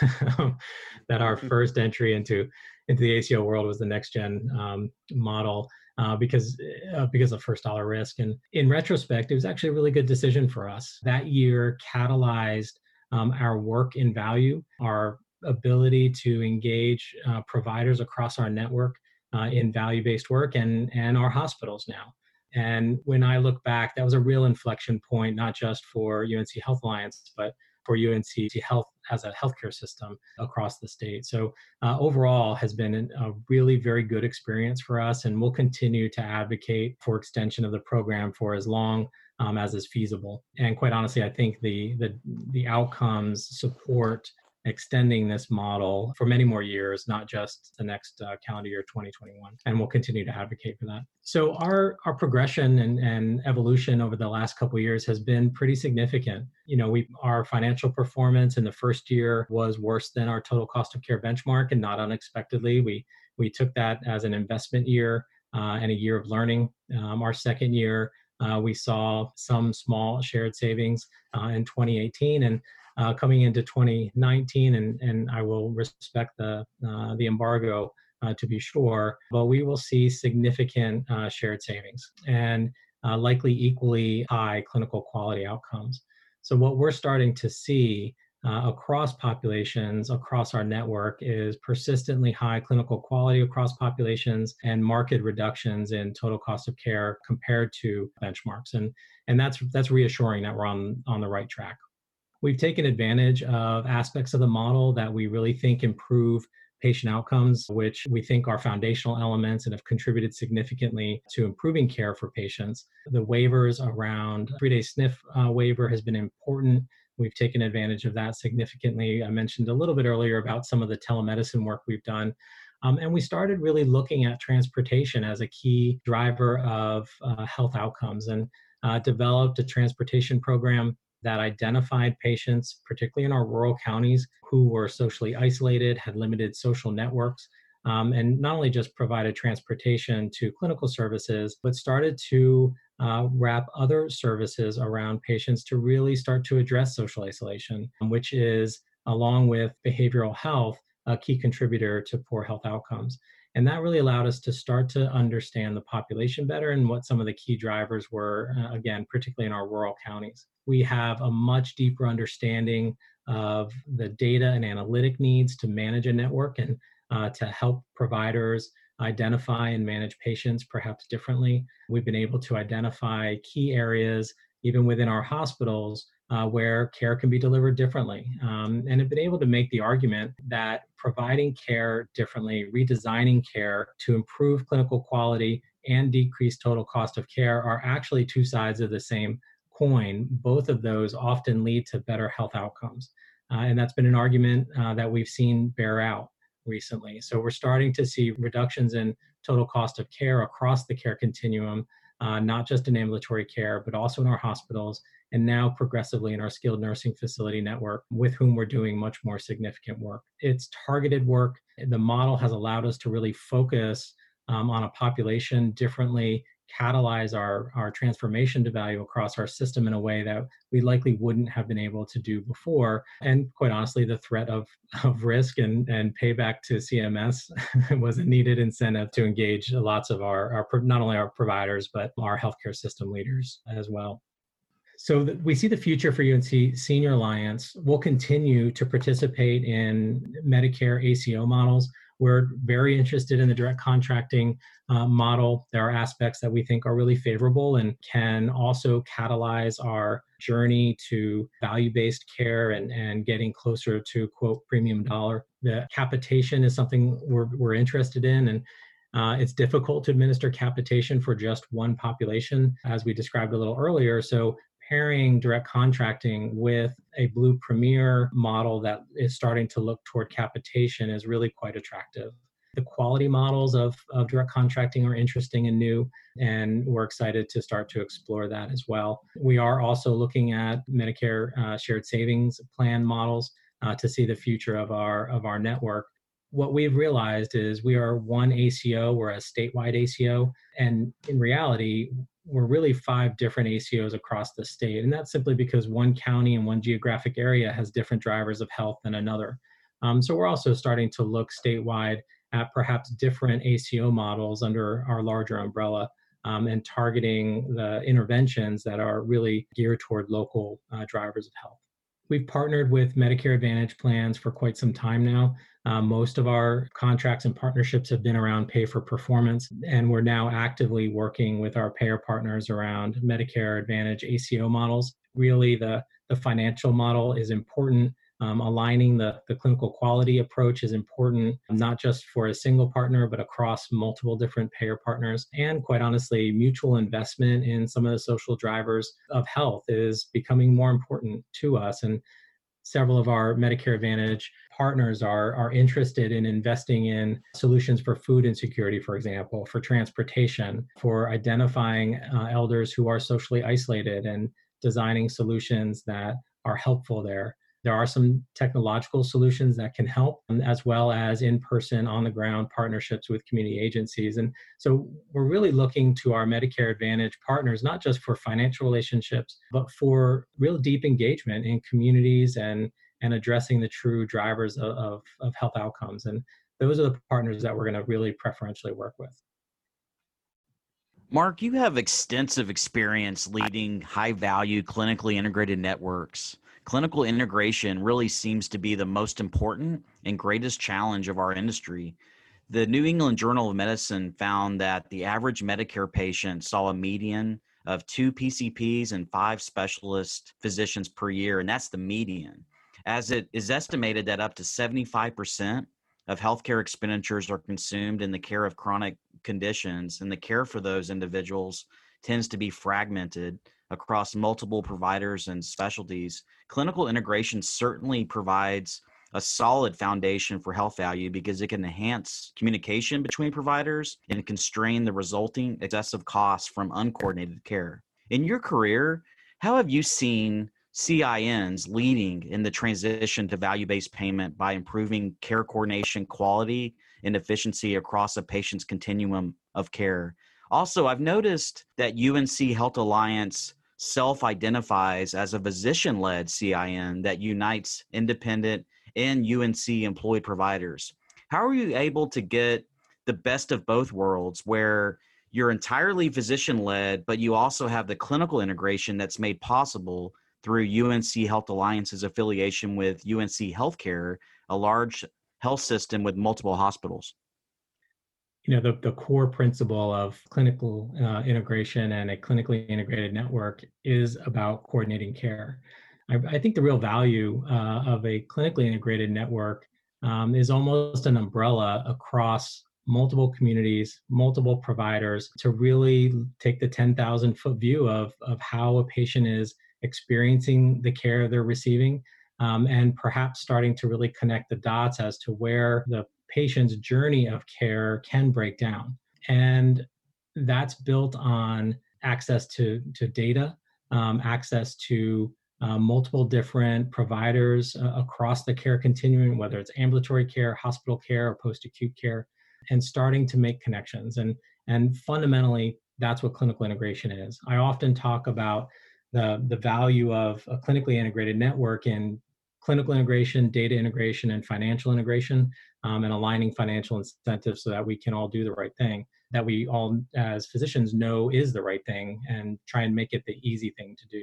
that our mm-hmm. first entry into into the ACO world was the next gen um, model uh, because uh, because of first dollar risk. And in retrospect, it was actually a really good decision for us. That year catalyzed um, our work in value, our ability to engage uh, providers across our network uh, in value based work, and and our hospitals now. And when I look back, that was a real inflection point, not just for UNC Health Alliance, but for UNC Health as a healthcare system across the state. So uh, overall has been a really very good experience for us, and we'll continue to advocate for extension of the program for as long um, as is feasible. And quite honestly, I think the the the outcomes support extending this model for many more years, not just the next uh, calendar year 2021. And we'll continue to advocate for that. So our our progression and, and evolution over the last couple years has been pretty significant. You know, we our financial performance in the first year was worse than our total cost of care benchmark, and not unexpectedly, we we took that as an investment year uh, and a year of learning. Um, our second year. Uh, we saw some small shared savings uh, in 2018, and uh, coming into 2019, and, and I will respect the, uh, the embargo uh, to be sure, but we will see significant uh, shared savings and uh, likely equally high clinical quality outcomes. So, what we're starting to see uh, across populations, across our network, is persistently high clinical quality across populations and marked reductions in total cost of care compared to benchmarks. And, and that's, that's reassuring that we're on, on the right track. We've taken advantage of aspects of the model that we really think improve patient outcomes, which we think are foundational elements and have contributed significantly to improving care for patients. The waivers around three day SNF uh, waiver has been important. We've taken advantage of that significantly. I mentioned a little bit earlier about some of the telemedicine work we've done. Um, and we started really looking at transportation as a key driver of uh, health outcomes and uh, developed a transportation program that identified patients, particularly in our rural counties, who were socially isolated, had limited social networks, um, and not only just provided transportation to clinical services, but started to uh, wrap other services around patients to really start to address social isolation, which is, along with behavioral health, a key contributor to poor health outcomes. And that really allowed us to start to understand the population better and what some of the key drivers were, uh, again, particularly in our rural counties. We have a much deeper understanding of the data and analytic needs to manage a network and uh, to help providers identify and manage patients perhaps differently. We've been able to identify key areas, even within our hospitals, uh, where care can be delivered differently. Um, and have been able to make the argument that providing care differently, redesigning care to improve clinical quality and decrease total cost of care are actually two sides of the same coin. Both of those often lead to better health outcomes. Uh, and that's been an argument uh, that we've seen bear out recently. So we're starting to see reductions in total cost of care across the care continuum, uh, not just in ambulatory care, but also in our hospitals and now progressively in our skilled nursing facility network with whom we're doing much more significant work. It's targeted work. The model has allowed us to really focus um, on a population differently, catalyze our, our transformation to value across our system in a way that we likely wouldn't have been able to do before. And quite honestly, the threat of, of risk and, and payback to CMS was a needed incentive to engage lots of our, our not only our providers, but our healthcare system leaders as well. So the, we see the future for UNC Senior Alliance. We'll continue to participate in Medicare ACO models. We're very interested in the direct contracting uh, model. There are aspects that we think are really favorable and can also catalyze our journey to value based care and, and getting closer to, quote, premium dollar. The capitation is something we're, we're interested in. And uh, it's difficult to administer capitation for just one population, as we described a little earlier. So pairing direct contracting with a Blue Premier model that is starting to look toward capitation is really quite attractive. The quality models of, of direct contracting are interesting and new, and we're excited to start to explore that as well. We are also looking at Medicare uh, shared savings plan models uh, to see the future of our of our network what we've realized is we are one ACO, we're a statewide ACO, and in reality, we're really five different ACOs across the state. And that's simply because one county and one geographic area has different drivers of health than another. Um, so we're also starting to look statewide at perhaps different ACO models under our larger umbrella um, and targeting the interventions that are really geared toward local uh, drivers of health. We've partnered with Medicare Advantage plans for quite some time now. Uh, most of our contracts and partnerships have been around pay for performance, and we're now actively working with our payer partners around Medicare Advantage ACO models. Really, the, the financial model is important um, aligning the, the clinical quality approach is important, not just for a single partner, but across multiple different payer partners. And quite honestly, mutual investment in some of the social drivers of health is becoming more important to us. And several of our Medicare Advantage partners are, are interested in investing in solutions for food insecurity, for example, for transportation, for identifying uh, elders who are socially isolated and designing solutions that are helpful there. There are some technological solutions that can help, um, as well as in person, on the ground partnerships with community agencies. And so we're really looking to our Medicare Advantage partners, not just for financial relationships, but for real deep engagement in communities and, and addressing the true drivers of, of, of health outcomes. And those are the partners that we're going to really preferentially work with. Mark, you have extensive experience leading high value clinically integrated networks clinical integration really seems to be the most important and greatest challenge of our industry. The New England Journal of Medicine found that the average Medicare patient saw a median of two PCPs and five specialist physicians per year, and that's the median. As it is estimated that up to 75% of healthcare expenditures are consumed in the care of chronic conditions, and the care for those individuals tends to be fragmented across multiple providers and specialties. Clinical integration certainly provides a solid foundation for health value because it can enhance communication between providers and constrain the resulting excessive costs from uncoordinated care. In your career, how have you seen CINs leading in the transition to value based payment by improving care coordination quality and efficiency across a patient's continuum of care? Also, I've noticed that UNC Health Alliance self identifies as a physician led CIN that unites independent and UNC employed providers. How are you able to get the best of both worlds where you're entirely physician led, but you also have the clinical integration that's made possible through UNC Health Alliance's affiliation with UNC Healthcare, a large health system with multiple hospitals? You know the, the core principle of clinical uh, integration and a clinically integrated network is about coordinating care. I, I think the real value uh, of a clinically integrated network um, is almost an umbrella across multiple communities, multiple providers to really take the 10,000 foot view of, of how a patient is experiencing the care they're receiving um, and perhaps starting to really connect the dots as to where the patient's journey of care can break down. And that's built on access to, to data, um, access to uh, multiple different providers uh, across the care continuum, whether it's ambulatory care, hospital care, or post-acute care, and starting to make connections. And, and fundamentally, that's what clinical integration is. I often talk about the, the value of a clinically integrated network in clinical integration, data integration, and financial integration, um, and aligning financial incentives so that we can all do the right thing that we all, as physicians, know is the right thing and try and make it the easy thing to do.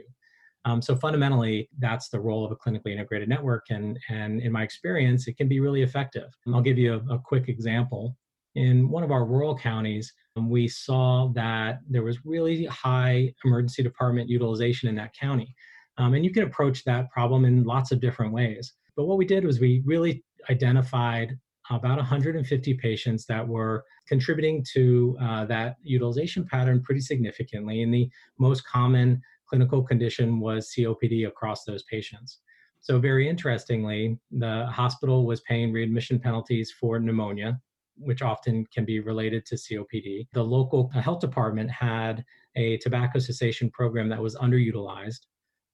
Um, so fundamentally, that's the role of a clinically integrated network. And, and in my experience, it can be really effective. I'll give you a, a quick example. In one of our rural counties, um, we saw that there was really high emergency department utilization in that county. Um, and you can approach that problem in lots of different ways. But what we did was we really identified about 150 patients that were contributing to uh, that utilization pattern pretty significantly. And the most common clinical condition was COPD across those patients. So, very interestingly, the hospital was paying readmission penalties for pneumonia, which often can be related to COPD. The local health department had a tobacco cessation program that was underutilized.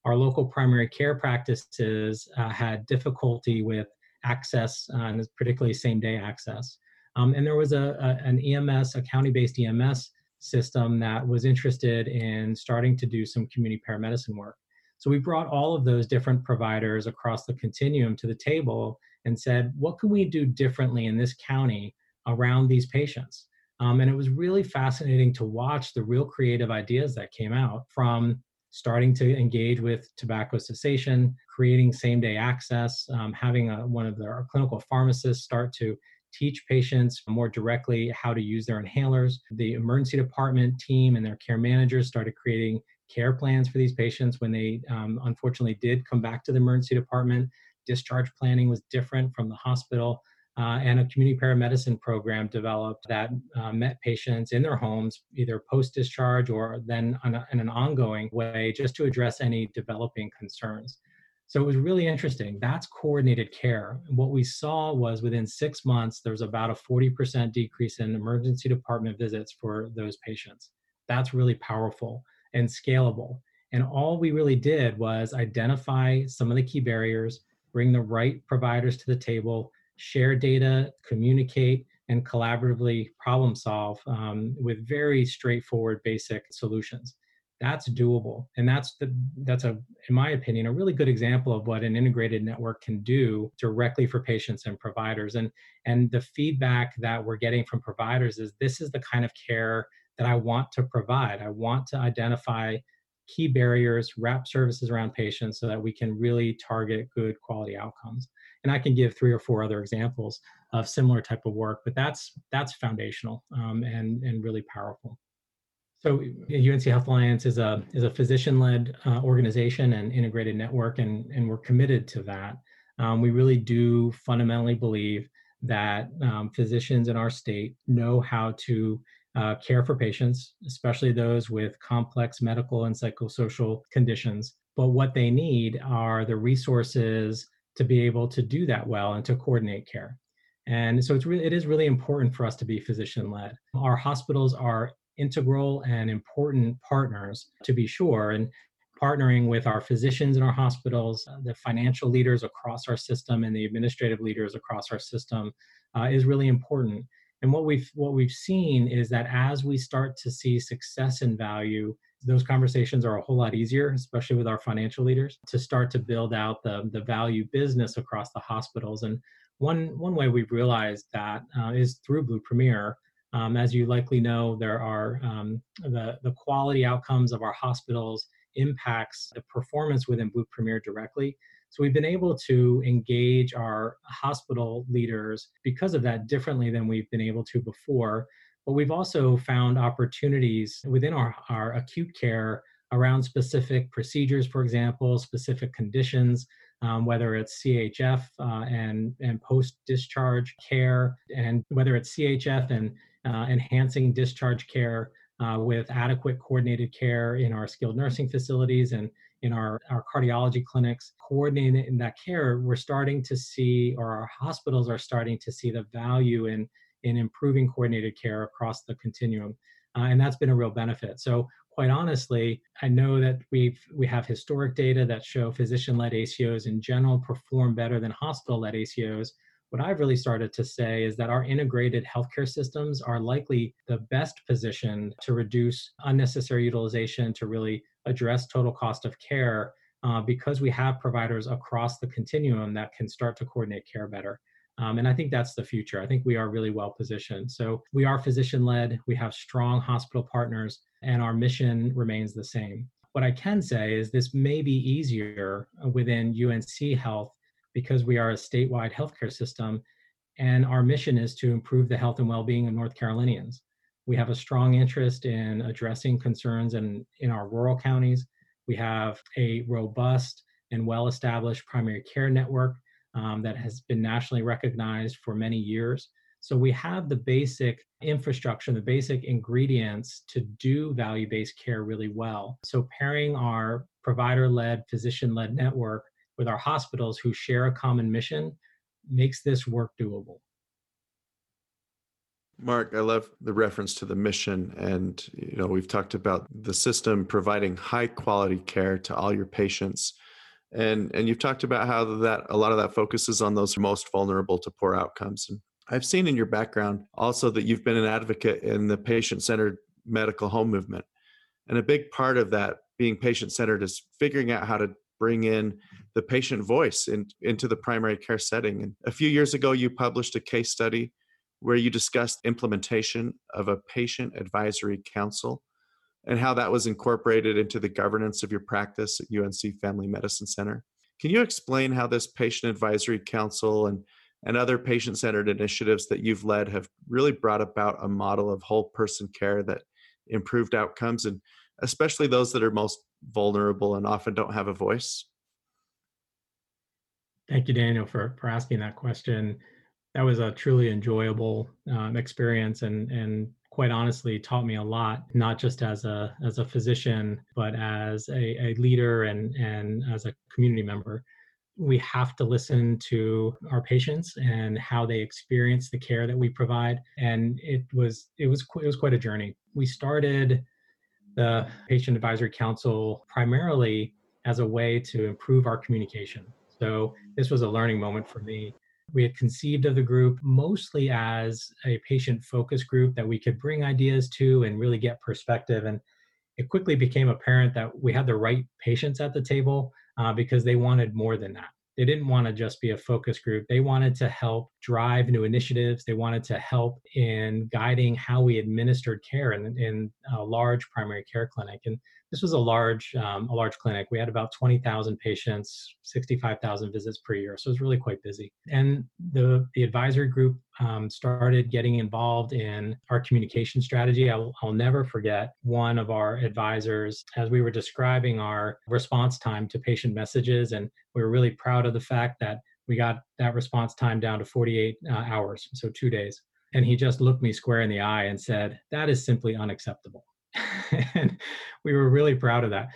Our local primary care practices uh, had difficulty with access, uh, and particularly same day access. Um, and there was a, a, an EMS, a county based EMS system that was interested in starting to do some community paramedicine work. So we brought all of those different providers across the continuum to the table and said, what can we do differently in this county around these patients? Um, and it was really fascinating to watch the real creative ideas that came out from starting to engage with tobacco cessation, creating same day access, um, having a, one of our clinical pharmacists start to teach patients more directly how to use their inhalers. The emergency department team and their care managers started creating care plans for these patients when they um, unfortunately did come back to the emergency department. Discharge planning was different from the hospital. Uh, and a community paramedicine program developed that uh, met patients in their homes, either post discharge or then a, in an ongoing way, just to address any developing concerns. So it was really interesting. That's coordinated care. What we saw was within six months, there was about a 40% decrease in emergency department visits for those patients. That's really powerful and scalable. And all we really did was identify some of the key barriers, bring the right providers to the table, share data, communicate, and collaboratively problem solve um, with very straightforward, basic solutions. That's doable and that's the that's a in my opinion a really good example of what an integrated network can do directly for patients and providers. And and the feedback that we're getting from providers is this is the kind of care that I want to provide. I want to identify key barriers, wrap services around patients so that we can really target good quality outcomes. And I can give three or four other examples of similar type of work, but that's that's foundational um, and and really powerful. So UNC Health Alliance is a is a physician-led uh, organization and integrated network, and and we're committed to that. Um, we really do fundamentally believe that um, physicians in our state know how to uh, care for patients, especially those with complex medical and psychosocial conditions. But what they need are the resources to be able to do that well and to coordinate care. And so it's really, it is really important for us to be physician led. Our hospitals are integral and important partners to be sure and partnering with our physicians in our hospitals uh, the financial leaders across our system and the administrative leaders across our system uh, is really important and what we've what we've seen is that as we start to see success and value those conversations are a whole lot easier especially with our financial leaders to start to build out the the value business across the hospitals and one one way we've realized that uh, is through blue premier um, as you likely know, there are um, the, the quality outcomes of our hospitals impacts the performance within Blue Premier directly. So we've been able to engage our hospital leaders because of that differently than we've been able to before. But we've also found opportunities within our, our acute care around specific procedures, for example, specific conditions, um, whether it's CHF uh, and, and post discharge care, and whether it's CHF and uh, enhancing discharge care uh, with adequate coordinated care in our skilled nursing facilities and in our, our cardiology clinics, coordinating in that care, we're starting to see, or our hospitals are starting to see the value in, in improving coordinated care across the continuum. Uh, and that's been a real benefit. So quite honestly, I know that we've we have historic data that show physician-led ACOs in general perform better than hospital-led ACOs what I've really started to say is that our integrated healthcare systems are likely the best positioned to reduce unnecessary utilization, to really address total cost of care, uh, because we have providers across the continuum that can start to coordinate care better. Um, and I think that's the future. I think we are really well positioned. So we are physician led, we have strong hospital partners, and our mission remains the same. What I can say is this may be easier within UNC Health because we are a statewide healthcare system and our mission is to improve the health and well-being of North Carolinians. We have a strong interest in addressing concerns in, in our rural counties. We have a robust and well-established primary care network um, that has been nationally recognized for many years. So we have the basic infrastructure, the basic ingredients to do value-based care really well. So pairing our provider-led, physician-led network with our hospitals who share a common mission makes this work doable. Mark, I love the reference to the mission. And, you know, we've talked about the system providing high quality care to all your patients. And, and you've talked about how that a lot of that focuses on those most vulnerable to poor outcomes. And I've seen in your background also that you've been an advocate in the patient centered medical home movement. And a big part of that being patient centered is figuring out how to bring in the patient voice in, into the primary care setting. And a few years ago, you published a case study where you discussed implementation of a patient advisory council and how that was incorporated into the governance of your practice at UNC Family Medicine Center. Can you explain how this patient advisory council and, and other patient centered initiatives that you've led have really brought about a model of whole person care that improved outcomes and especially those that are most vulnerable and often don't have a voice? Thank you, Daniel, for, for asking that question. That was a truly enjoyable um, experience and, and quite honestly taught me a lot, not just as a, as a physician, but as a, a leader and, and as a community member. We have to listen to our patients and how they experience the care that we provide. And it was, it was, it was quite a journey. We started the Patient Advisory Council primarily as a way to improve our communication. So this was a learning moment for me. We had conceived of the group mostly as a patient focus group that we could bring ideas to and really get perspective. And it quickly became apparent that we had the right patients at the table uh, because they wanted more than that. They didn't want to just be a focus group. They wanted to help drive new initiatives. They wanted to help in guiding how we administered care in, in a large primary care clinic. And this was a large, um, a large clinic. We had about 20,000 patients, 65,000 visits per year. So it was really quite busy. And the, the advisory group um, started getting involved in our communication strategy. I'll, I'll never forget one of our advisors as we were describing our response time to patient messages. And we were really proud of the fact that we got that response time down to 48 uh, hours, so two days. And he just looked me square in the eye and said, That is simply unacceptable. and we were really proud of that.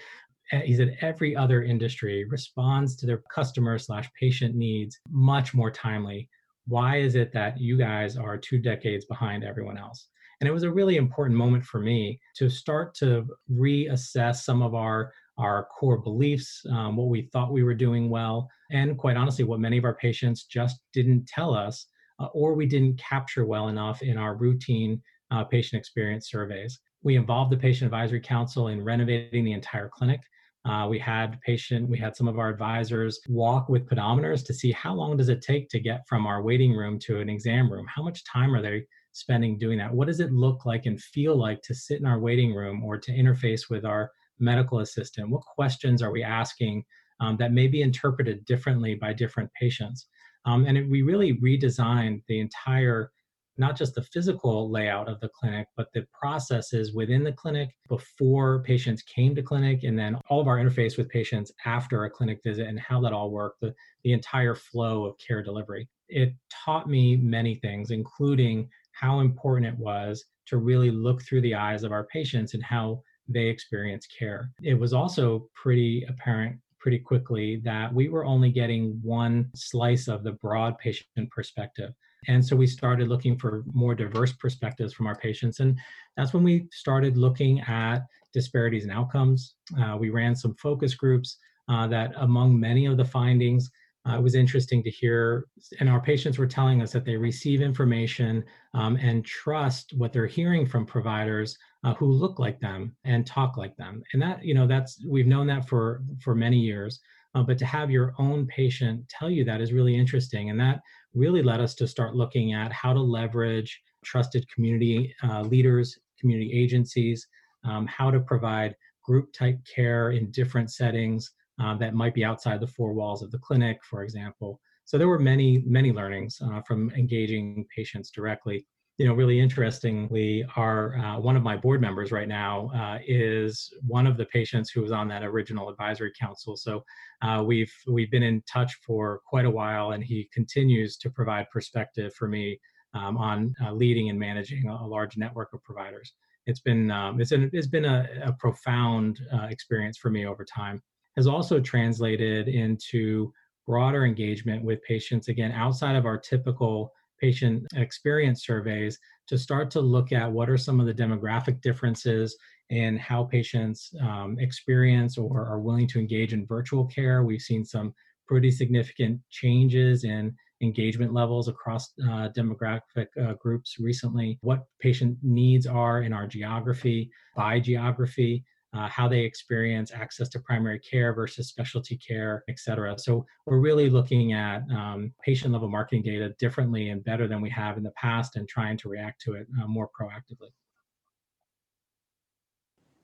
He said every other industry responds to their customer slash patient needs much more timely. Why is it that you guys are two decades behind everyone else? And it was a really important moment for me to start to reassess some of our our core beliefs, um, what we thought we were doing well, and quite honestly, what many of our patients just didn't tell us uh, or we didn't capture well enough in our routine uh, patient experience surveys. We involved the Patient Advisory Council in renovating the entire clinic. Uh, we had patient, we had some of our advisors walk with pedometers to see how long does it take to get from our waiting room to an exam room? How much time are they spending doing that? What does it look like and feel like to sit in our waiting room or to interface with our medical assistant? What questions are we asking um, that may be interpreted differently by different patients? Um, and it, we really redesigned the entire not just the physical layout of the clinic, but the processes within the clinic before patients came to clinic, and then all of our interface with patients after a clinic visit and how that all worked, the, the entire flow of care delivery. It taught me many things, including how important it was to really look through the eyes of our patients and how they experience care. It was also pretty apparent pretty quickly that we were only getting one slice of the broad patient perspective. And so we started looking for more diverse perspectives from our patients. And that's when we started looking at disparities in outcomes. Uh, we ran some focus groups uh, that, among many of the findings, uh, it was interesting to hear, and our patients were telling us that they receive information um, and trust what they're hearing from providers uh, who look like them and talk like them. And that, you know, that's we've known that for for many years. Uh, but to have your own patient tell you that is really interesting, and that really led us to start looking at how to leverage trusted community uh, leaders, community agencies, um, how to provide group type care in different settings uh, that might be outside the four walls of the clinic, for example. So there were many, many learnings uh, from engaging patients directly. You know, really interestingly, our uh, one of my board members right now uh, is one of the patients who was on that original advisory council. So uh, we've we've been in touch for quite a while, and he continues to provide perspective for me um, on uh, leading and managing a, large network of providers. It's been um, it's, an, it's been a, a profound experience for me over time has also translated into broader engagement with patients, again, outside of our typical patient experience surveys, to start to look at what are some of the demographic differences in how patients um, experience or are willing to engage in virtual care. We've seen some pretty significant changes in engagement levels across uh, demographic uh, groups recently, what patient needs are in our geography by geography, uh, how they experience access to primary care versus specialty care, et cetera. So we're really looking at um, patient level marketing data differently and better than we have in the past and trying to react to it uh, more proactively.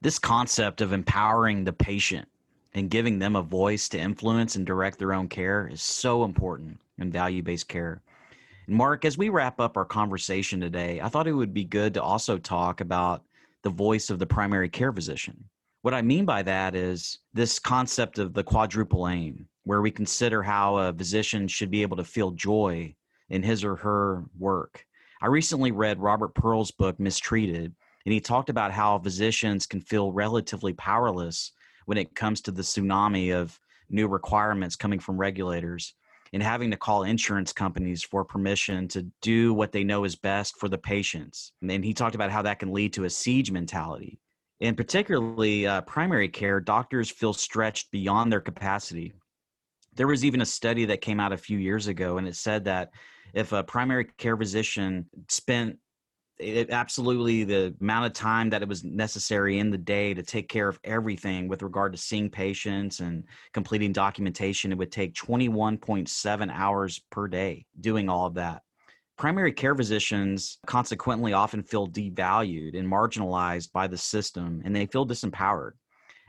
This concept of empowering the patient and giving them a voice to influence and direct their own care is so important in value based care. And Mark, as we wrap up our conversation today, I thought it would be good to also talk about the voice of the primary care physician. What I mean by that is this concept of the quadruple aim, where we consider how a physician should be able to feel joy in his or her work. I recently read Robert Pearl's book, Mistreated, and he talked about how physicians can feel relatively powerless when it comes to the tsunami of new requirements coming from regulators and having to call insurance companies for permission to do what they know is best for the patients. And he talked about how that can lead to a siege mentality in particularly uh, primary care, doctors feel stretched beyond their capacity. There was even a study that came out a few years ago, and it said that if a primary care physician spent it, absolutely the amount of time that it was necessary in the day to take care of everything with regard to seeing patients and completing documentation, it would take 21.7 hours per day doing all of that. Primary care physicians consequently often feel devalued and marginalized by the system, and they feel disempowered.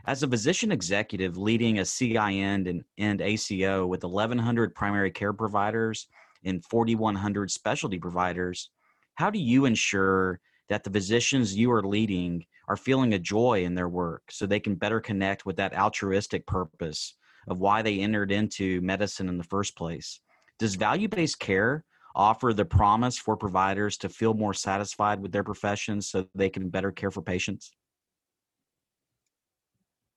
As a physician executive leading a CIN and, and ACO with 1,100 primary care providers and 4,100 specialty providers, how do you ensure that the physicians you are leading are feeling a joy in their work so they can better connect with that altruistic purpose of why they entered into medicine in the first place? Does value based care offer the promise for providers to feel more satisfied with their professions so they can better care for patients?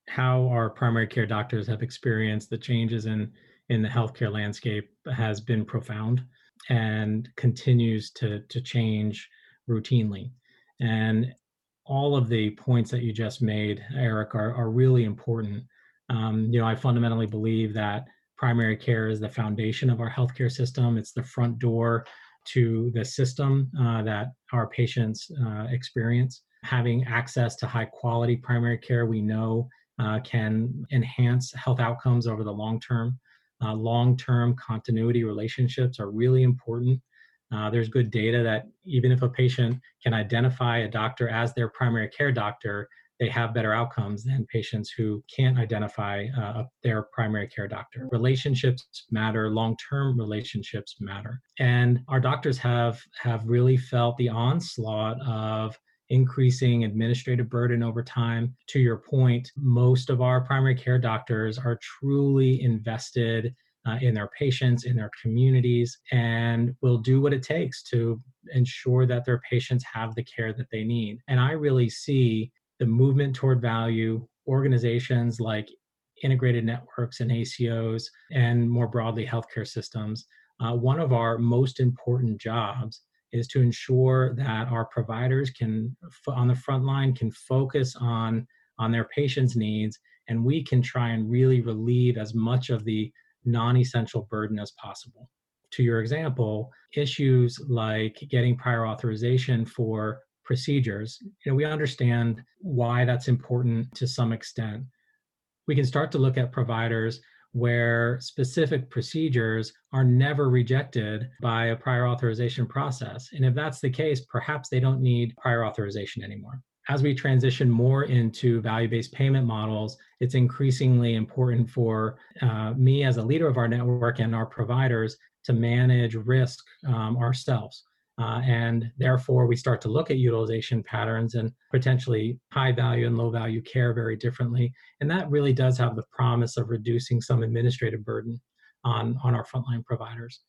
how our primary care doctors have experienced the changes in in the healthcare landscape has been profound and continues to to change routinely and all of the points that you just made eric are, are really important um, you know i fundamentally believe that primary care is the foundation of our healthcare system it's the front door to the system uh, that our patients uh, experience having access to high quality primary care we know uh, can enhance health outcomes over the long term. Uh, long term continuity relationships are really important. Uh, there's good data that even if a patient can identify a doctor as their primary care doctor, they have better outcomes than patients who can't identify uh, their primary care doctor. Relationships matter, long-term relationships matter. And our doctors have have really felt the onslaught of increasing administrative burden over time. To your point, most of our primary care doctors are truly invested uh, in their patients, in their communities, and will do what it takes to ensure that their patients have the care that they need. And I really see the movement toward value, organizations like integrated networks and ACOs, and more broadly, healthcare systems. Uh, one of our most important jobs is to ensure that our providers can on the front line can focus on on their patients needs and we can try and really relieve as much of the non-essential burden as possible to your example issues like getting prior authorization for procedures you know we understand why that's important to some extent we can start to look at providers where specific procedures are never rejected by a prior authorization process. And if that's the case, perhaps they don't need prior authorization anymore. As we transition more into value based payment models, it's increasingly important for uh, me as a leader of our network and our providers to manage risk um, ourselves. Uh, and therefore, we start to look at utilization patterns and potentially high value and low value care very differently. And that really does have the promise of reducing some administrative burden on, on our frontline providers.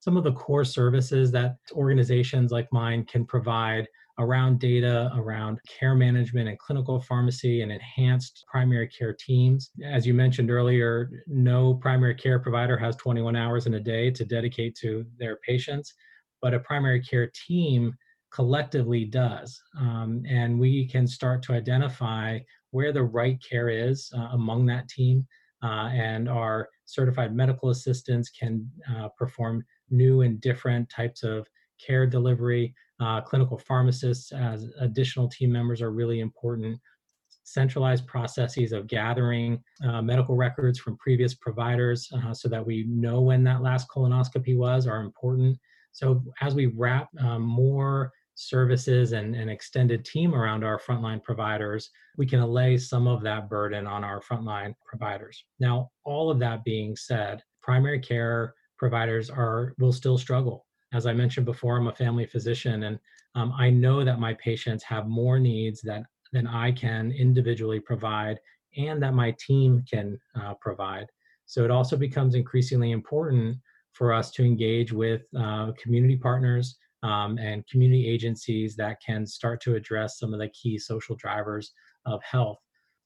Some of the core services that organizations like mine can provide around data, around care management and clinical pharmacy and enhanced primary care teams. As you mentioned earlier, no primary care provider has 21 hours in a day to dedicate to their patients but a primary care team collectively does. Um, and we can start to identify where the right care is uh, among that team. Uh, and our certified medical assistants can uh, perform new and different types of care delivery. Uh, clinical pharmacists as additional team members are really important. Centralized processes of gathering uh, medical records from previous providers uh, so that we know when that last colonoscopy was are important. So as we wrap um, more services and an extended team around our frontline providers, we can allay some of that burden on our frontline providers. Now, all of that being said, primary care providers are will still struggle. As I mentioned before, I'm a family physician, and um, I know that my patients have more needs that than I can individually provide, and that my team can uh, provide. So it also becomes increasingly important for us to engage with uh, community partners um, and community agencies that can start to address some of the key social drivers of health.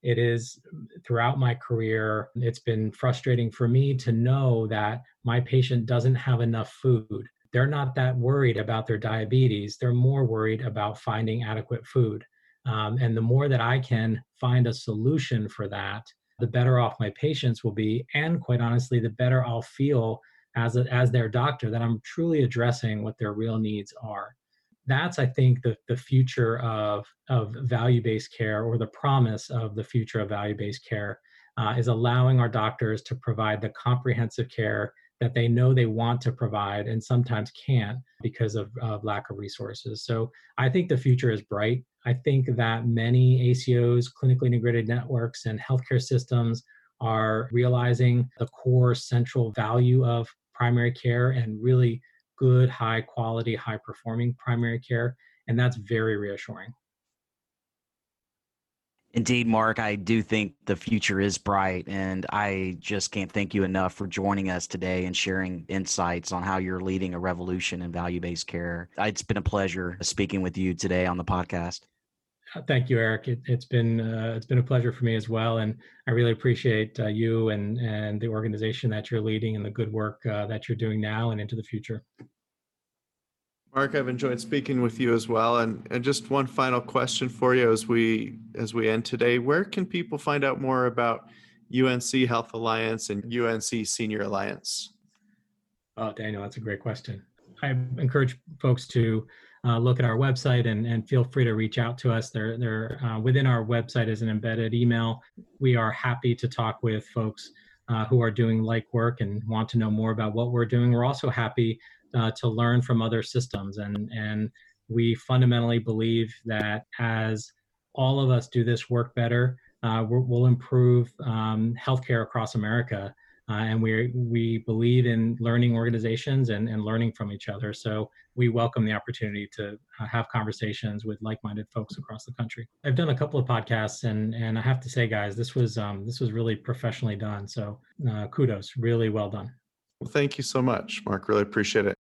It is throughout my career, it's been frustrating for me to know that my patient doesn't have enough food. They're not that worried about their diabetes, they're more worried about finding adequate food. Um, and the more that I can find a solution for that, the better off my patients will be. And quite honestly, the better I'll feel as a, as their doctor that I'm truly addressing what their real needs are. That's I think the the future of of value based care or the promise of the future of value based care uh, is allowing our doctors to provide the comprehensive care that they know they want to provide and sometimes can't because of, of lack of resources. So I think the future is bright. I think that many ACOs, clinically integrated networks, and healthcare systems are realizing the core central value of primary care and really good, high quality, high performing primary care. And that's very reassuring. Indeed, Mark, I do think the future is bright, and I just can't thank you enough for joining us today and sharing insights on how you're leading a revolution in value based care. It's been a pleasure speaking with you today on the podcast. Thank you, Eric. It, has been uh, it's been a pleasure for me as well, and I really appreciate uh, you and and the organization that you're leading and the good work uh, that you're doing now and into the future. Mark, I've enjoyed speaking with you as well. And, and just one final question for you as we as we end today. Where can people find out more about UNC Health Alliance and UNC Senior Alliance? Oh, Daniel, that's a great question. I encourage folks to uh, look at our website and, and feel free to reach out to us. There, there uh, within our website is an embedded email. We are happy to talk with folks uh, who are doing like work and want to know more about what we're doing. We're also happy uh, to learn from other systems. And, and we fundamentally believe that as all of us do this work better, uh, we'll improve um, healthcare across America. Uh, and we, we believe in learning organizations and, and learning from each other. So we welcome the opportunity to uh, have conversations with like-minded folks across the country. I've done a couple of podcasts, and and I have to say, guys, this was um, this was really professionally done. So uh, kudos, really well done. Well, thank you so much, Mark. Really appreciate it.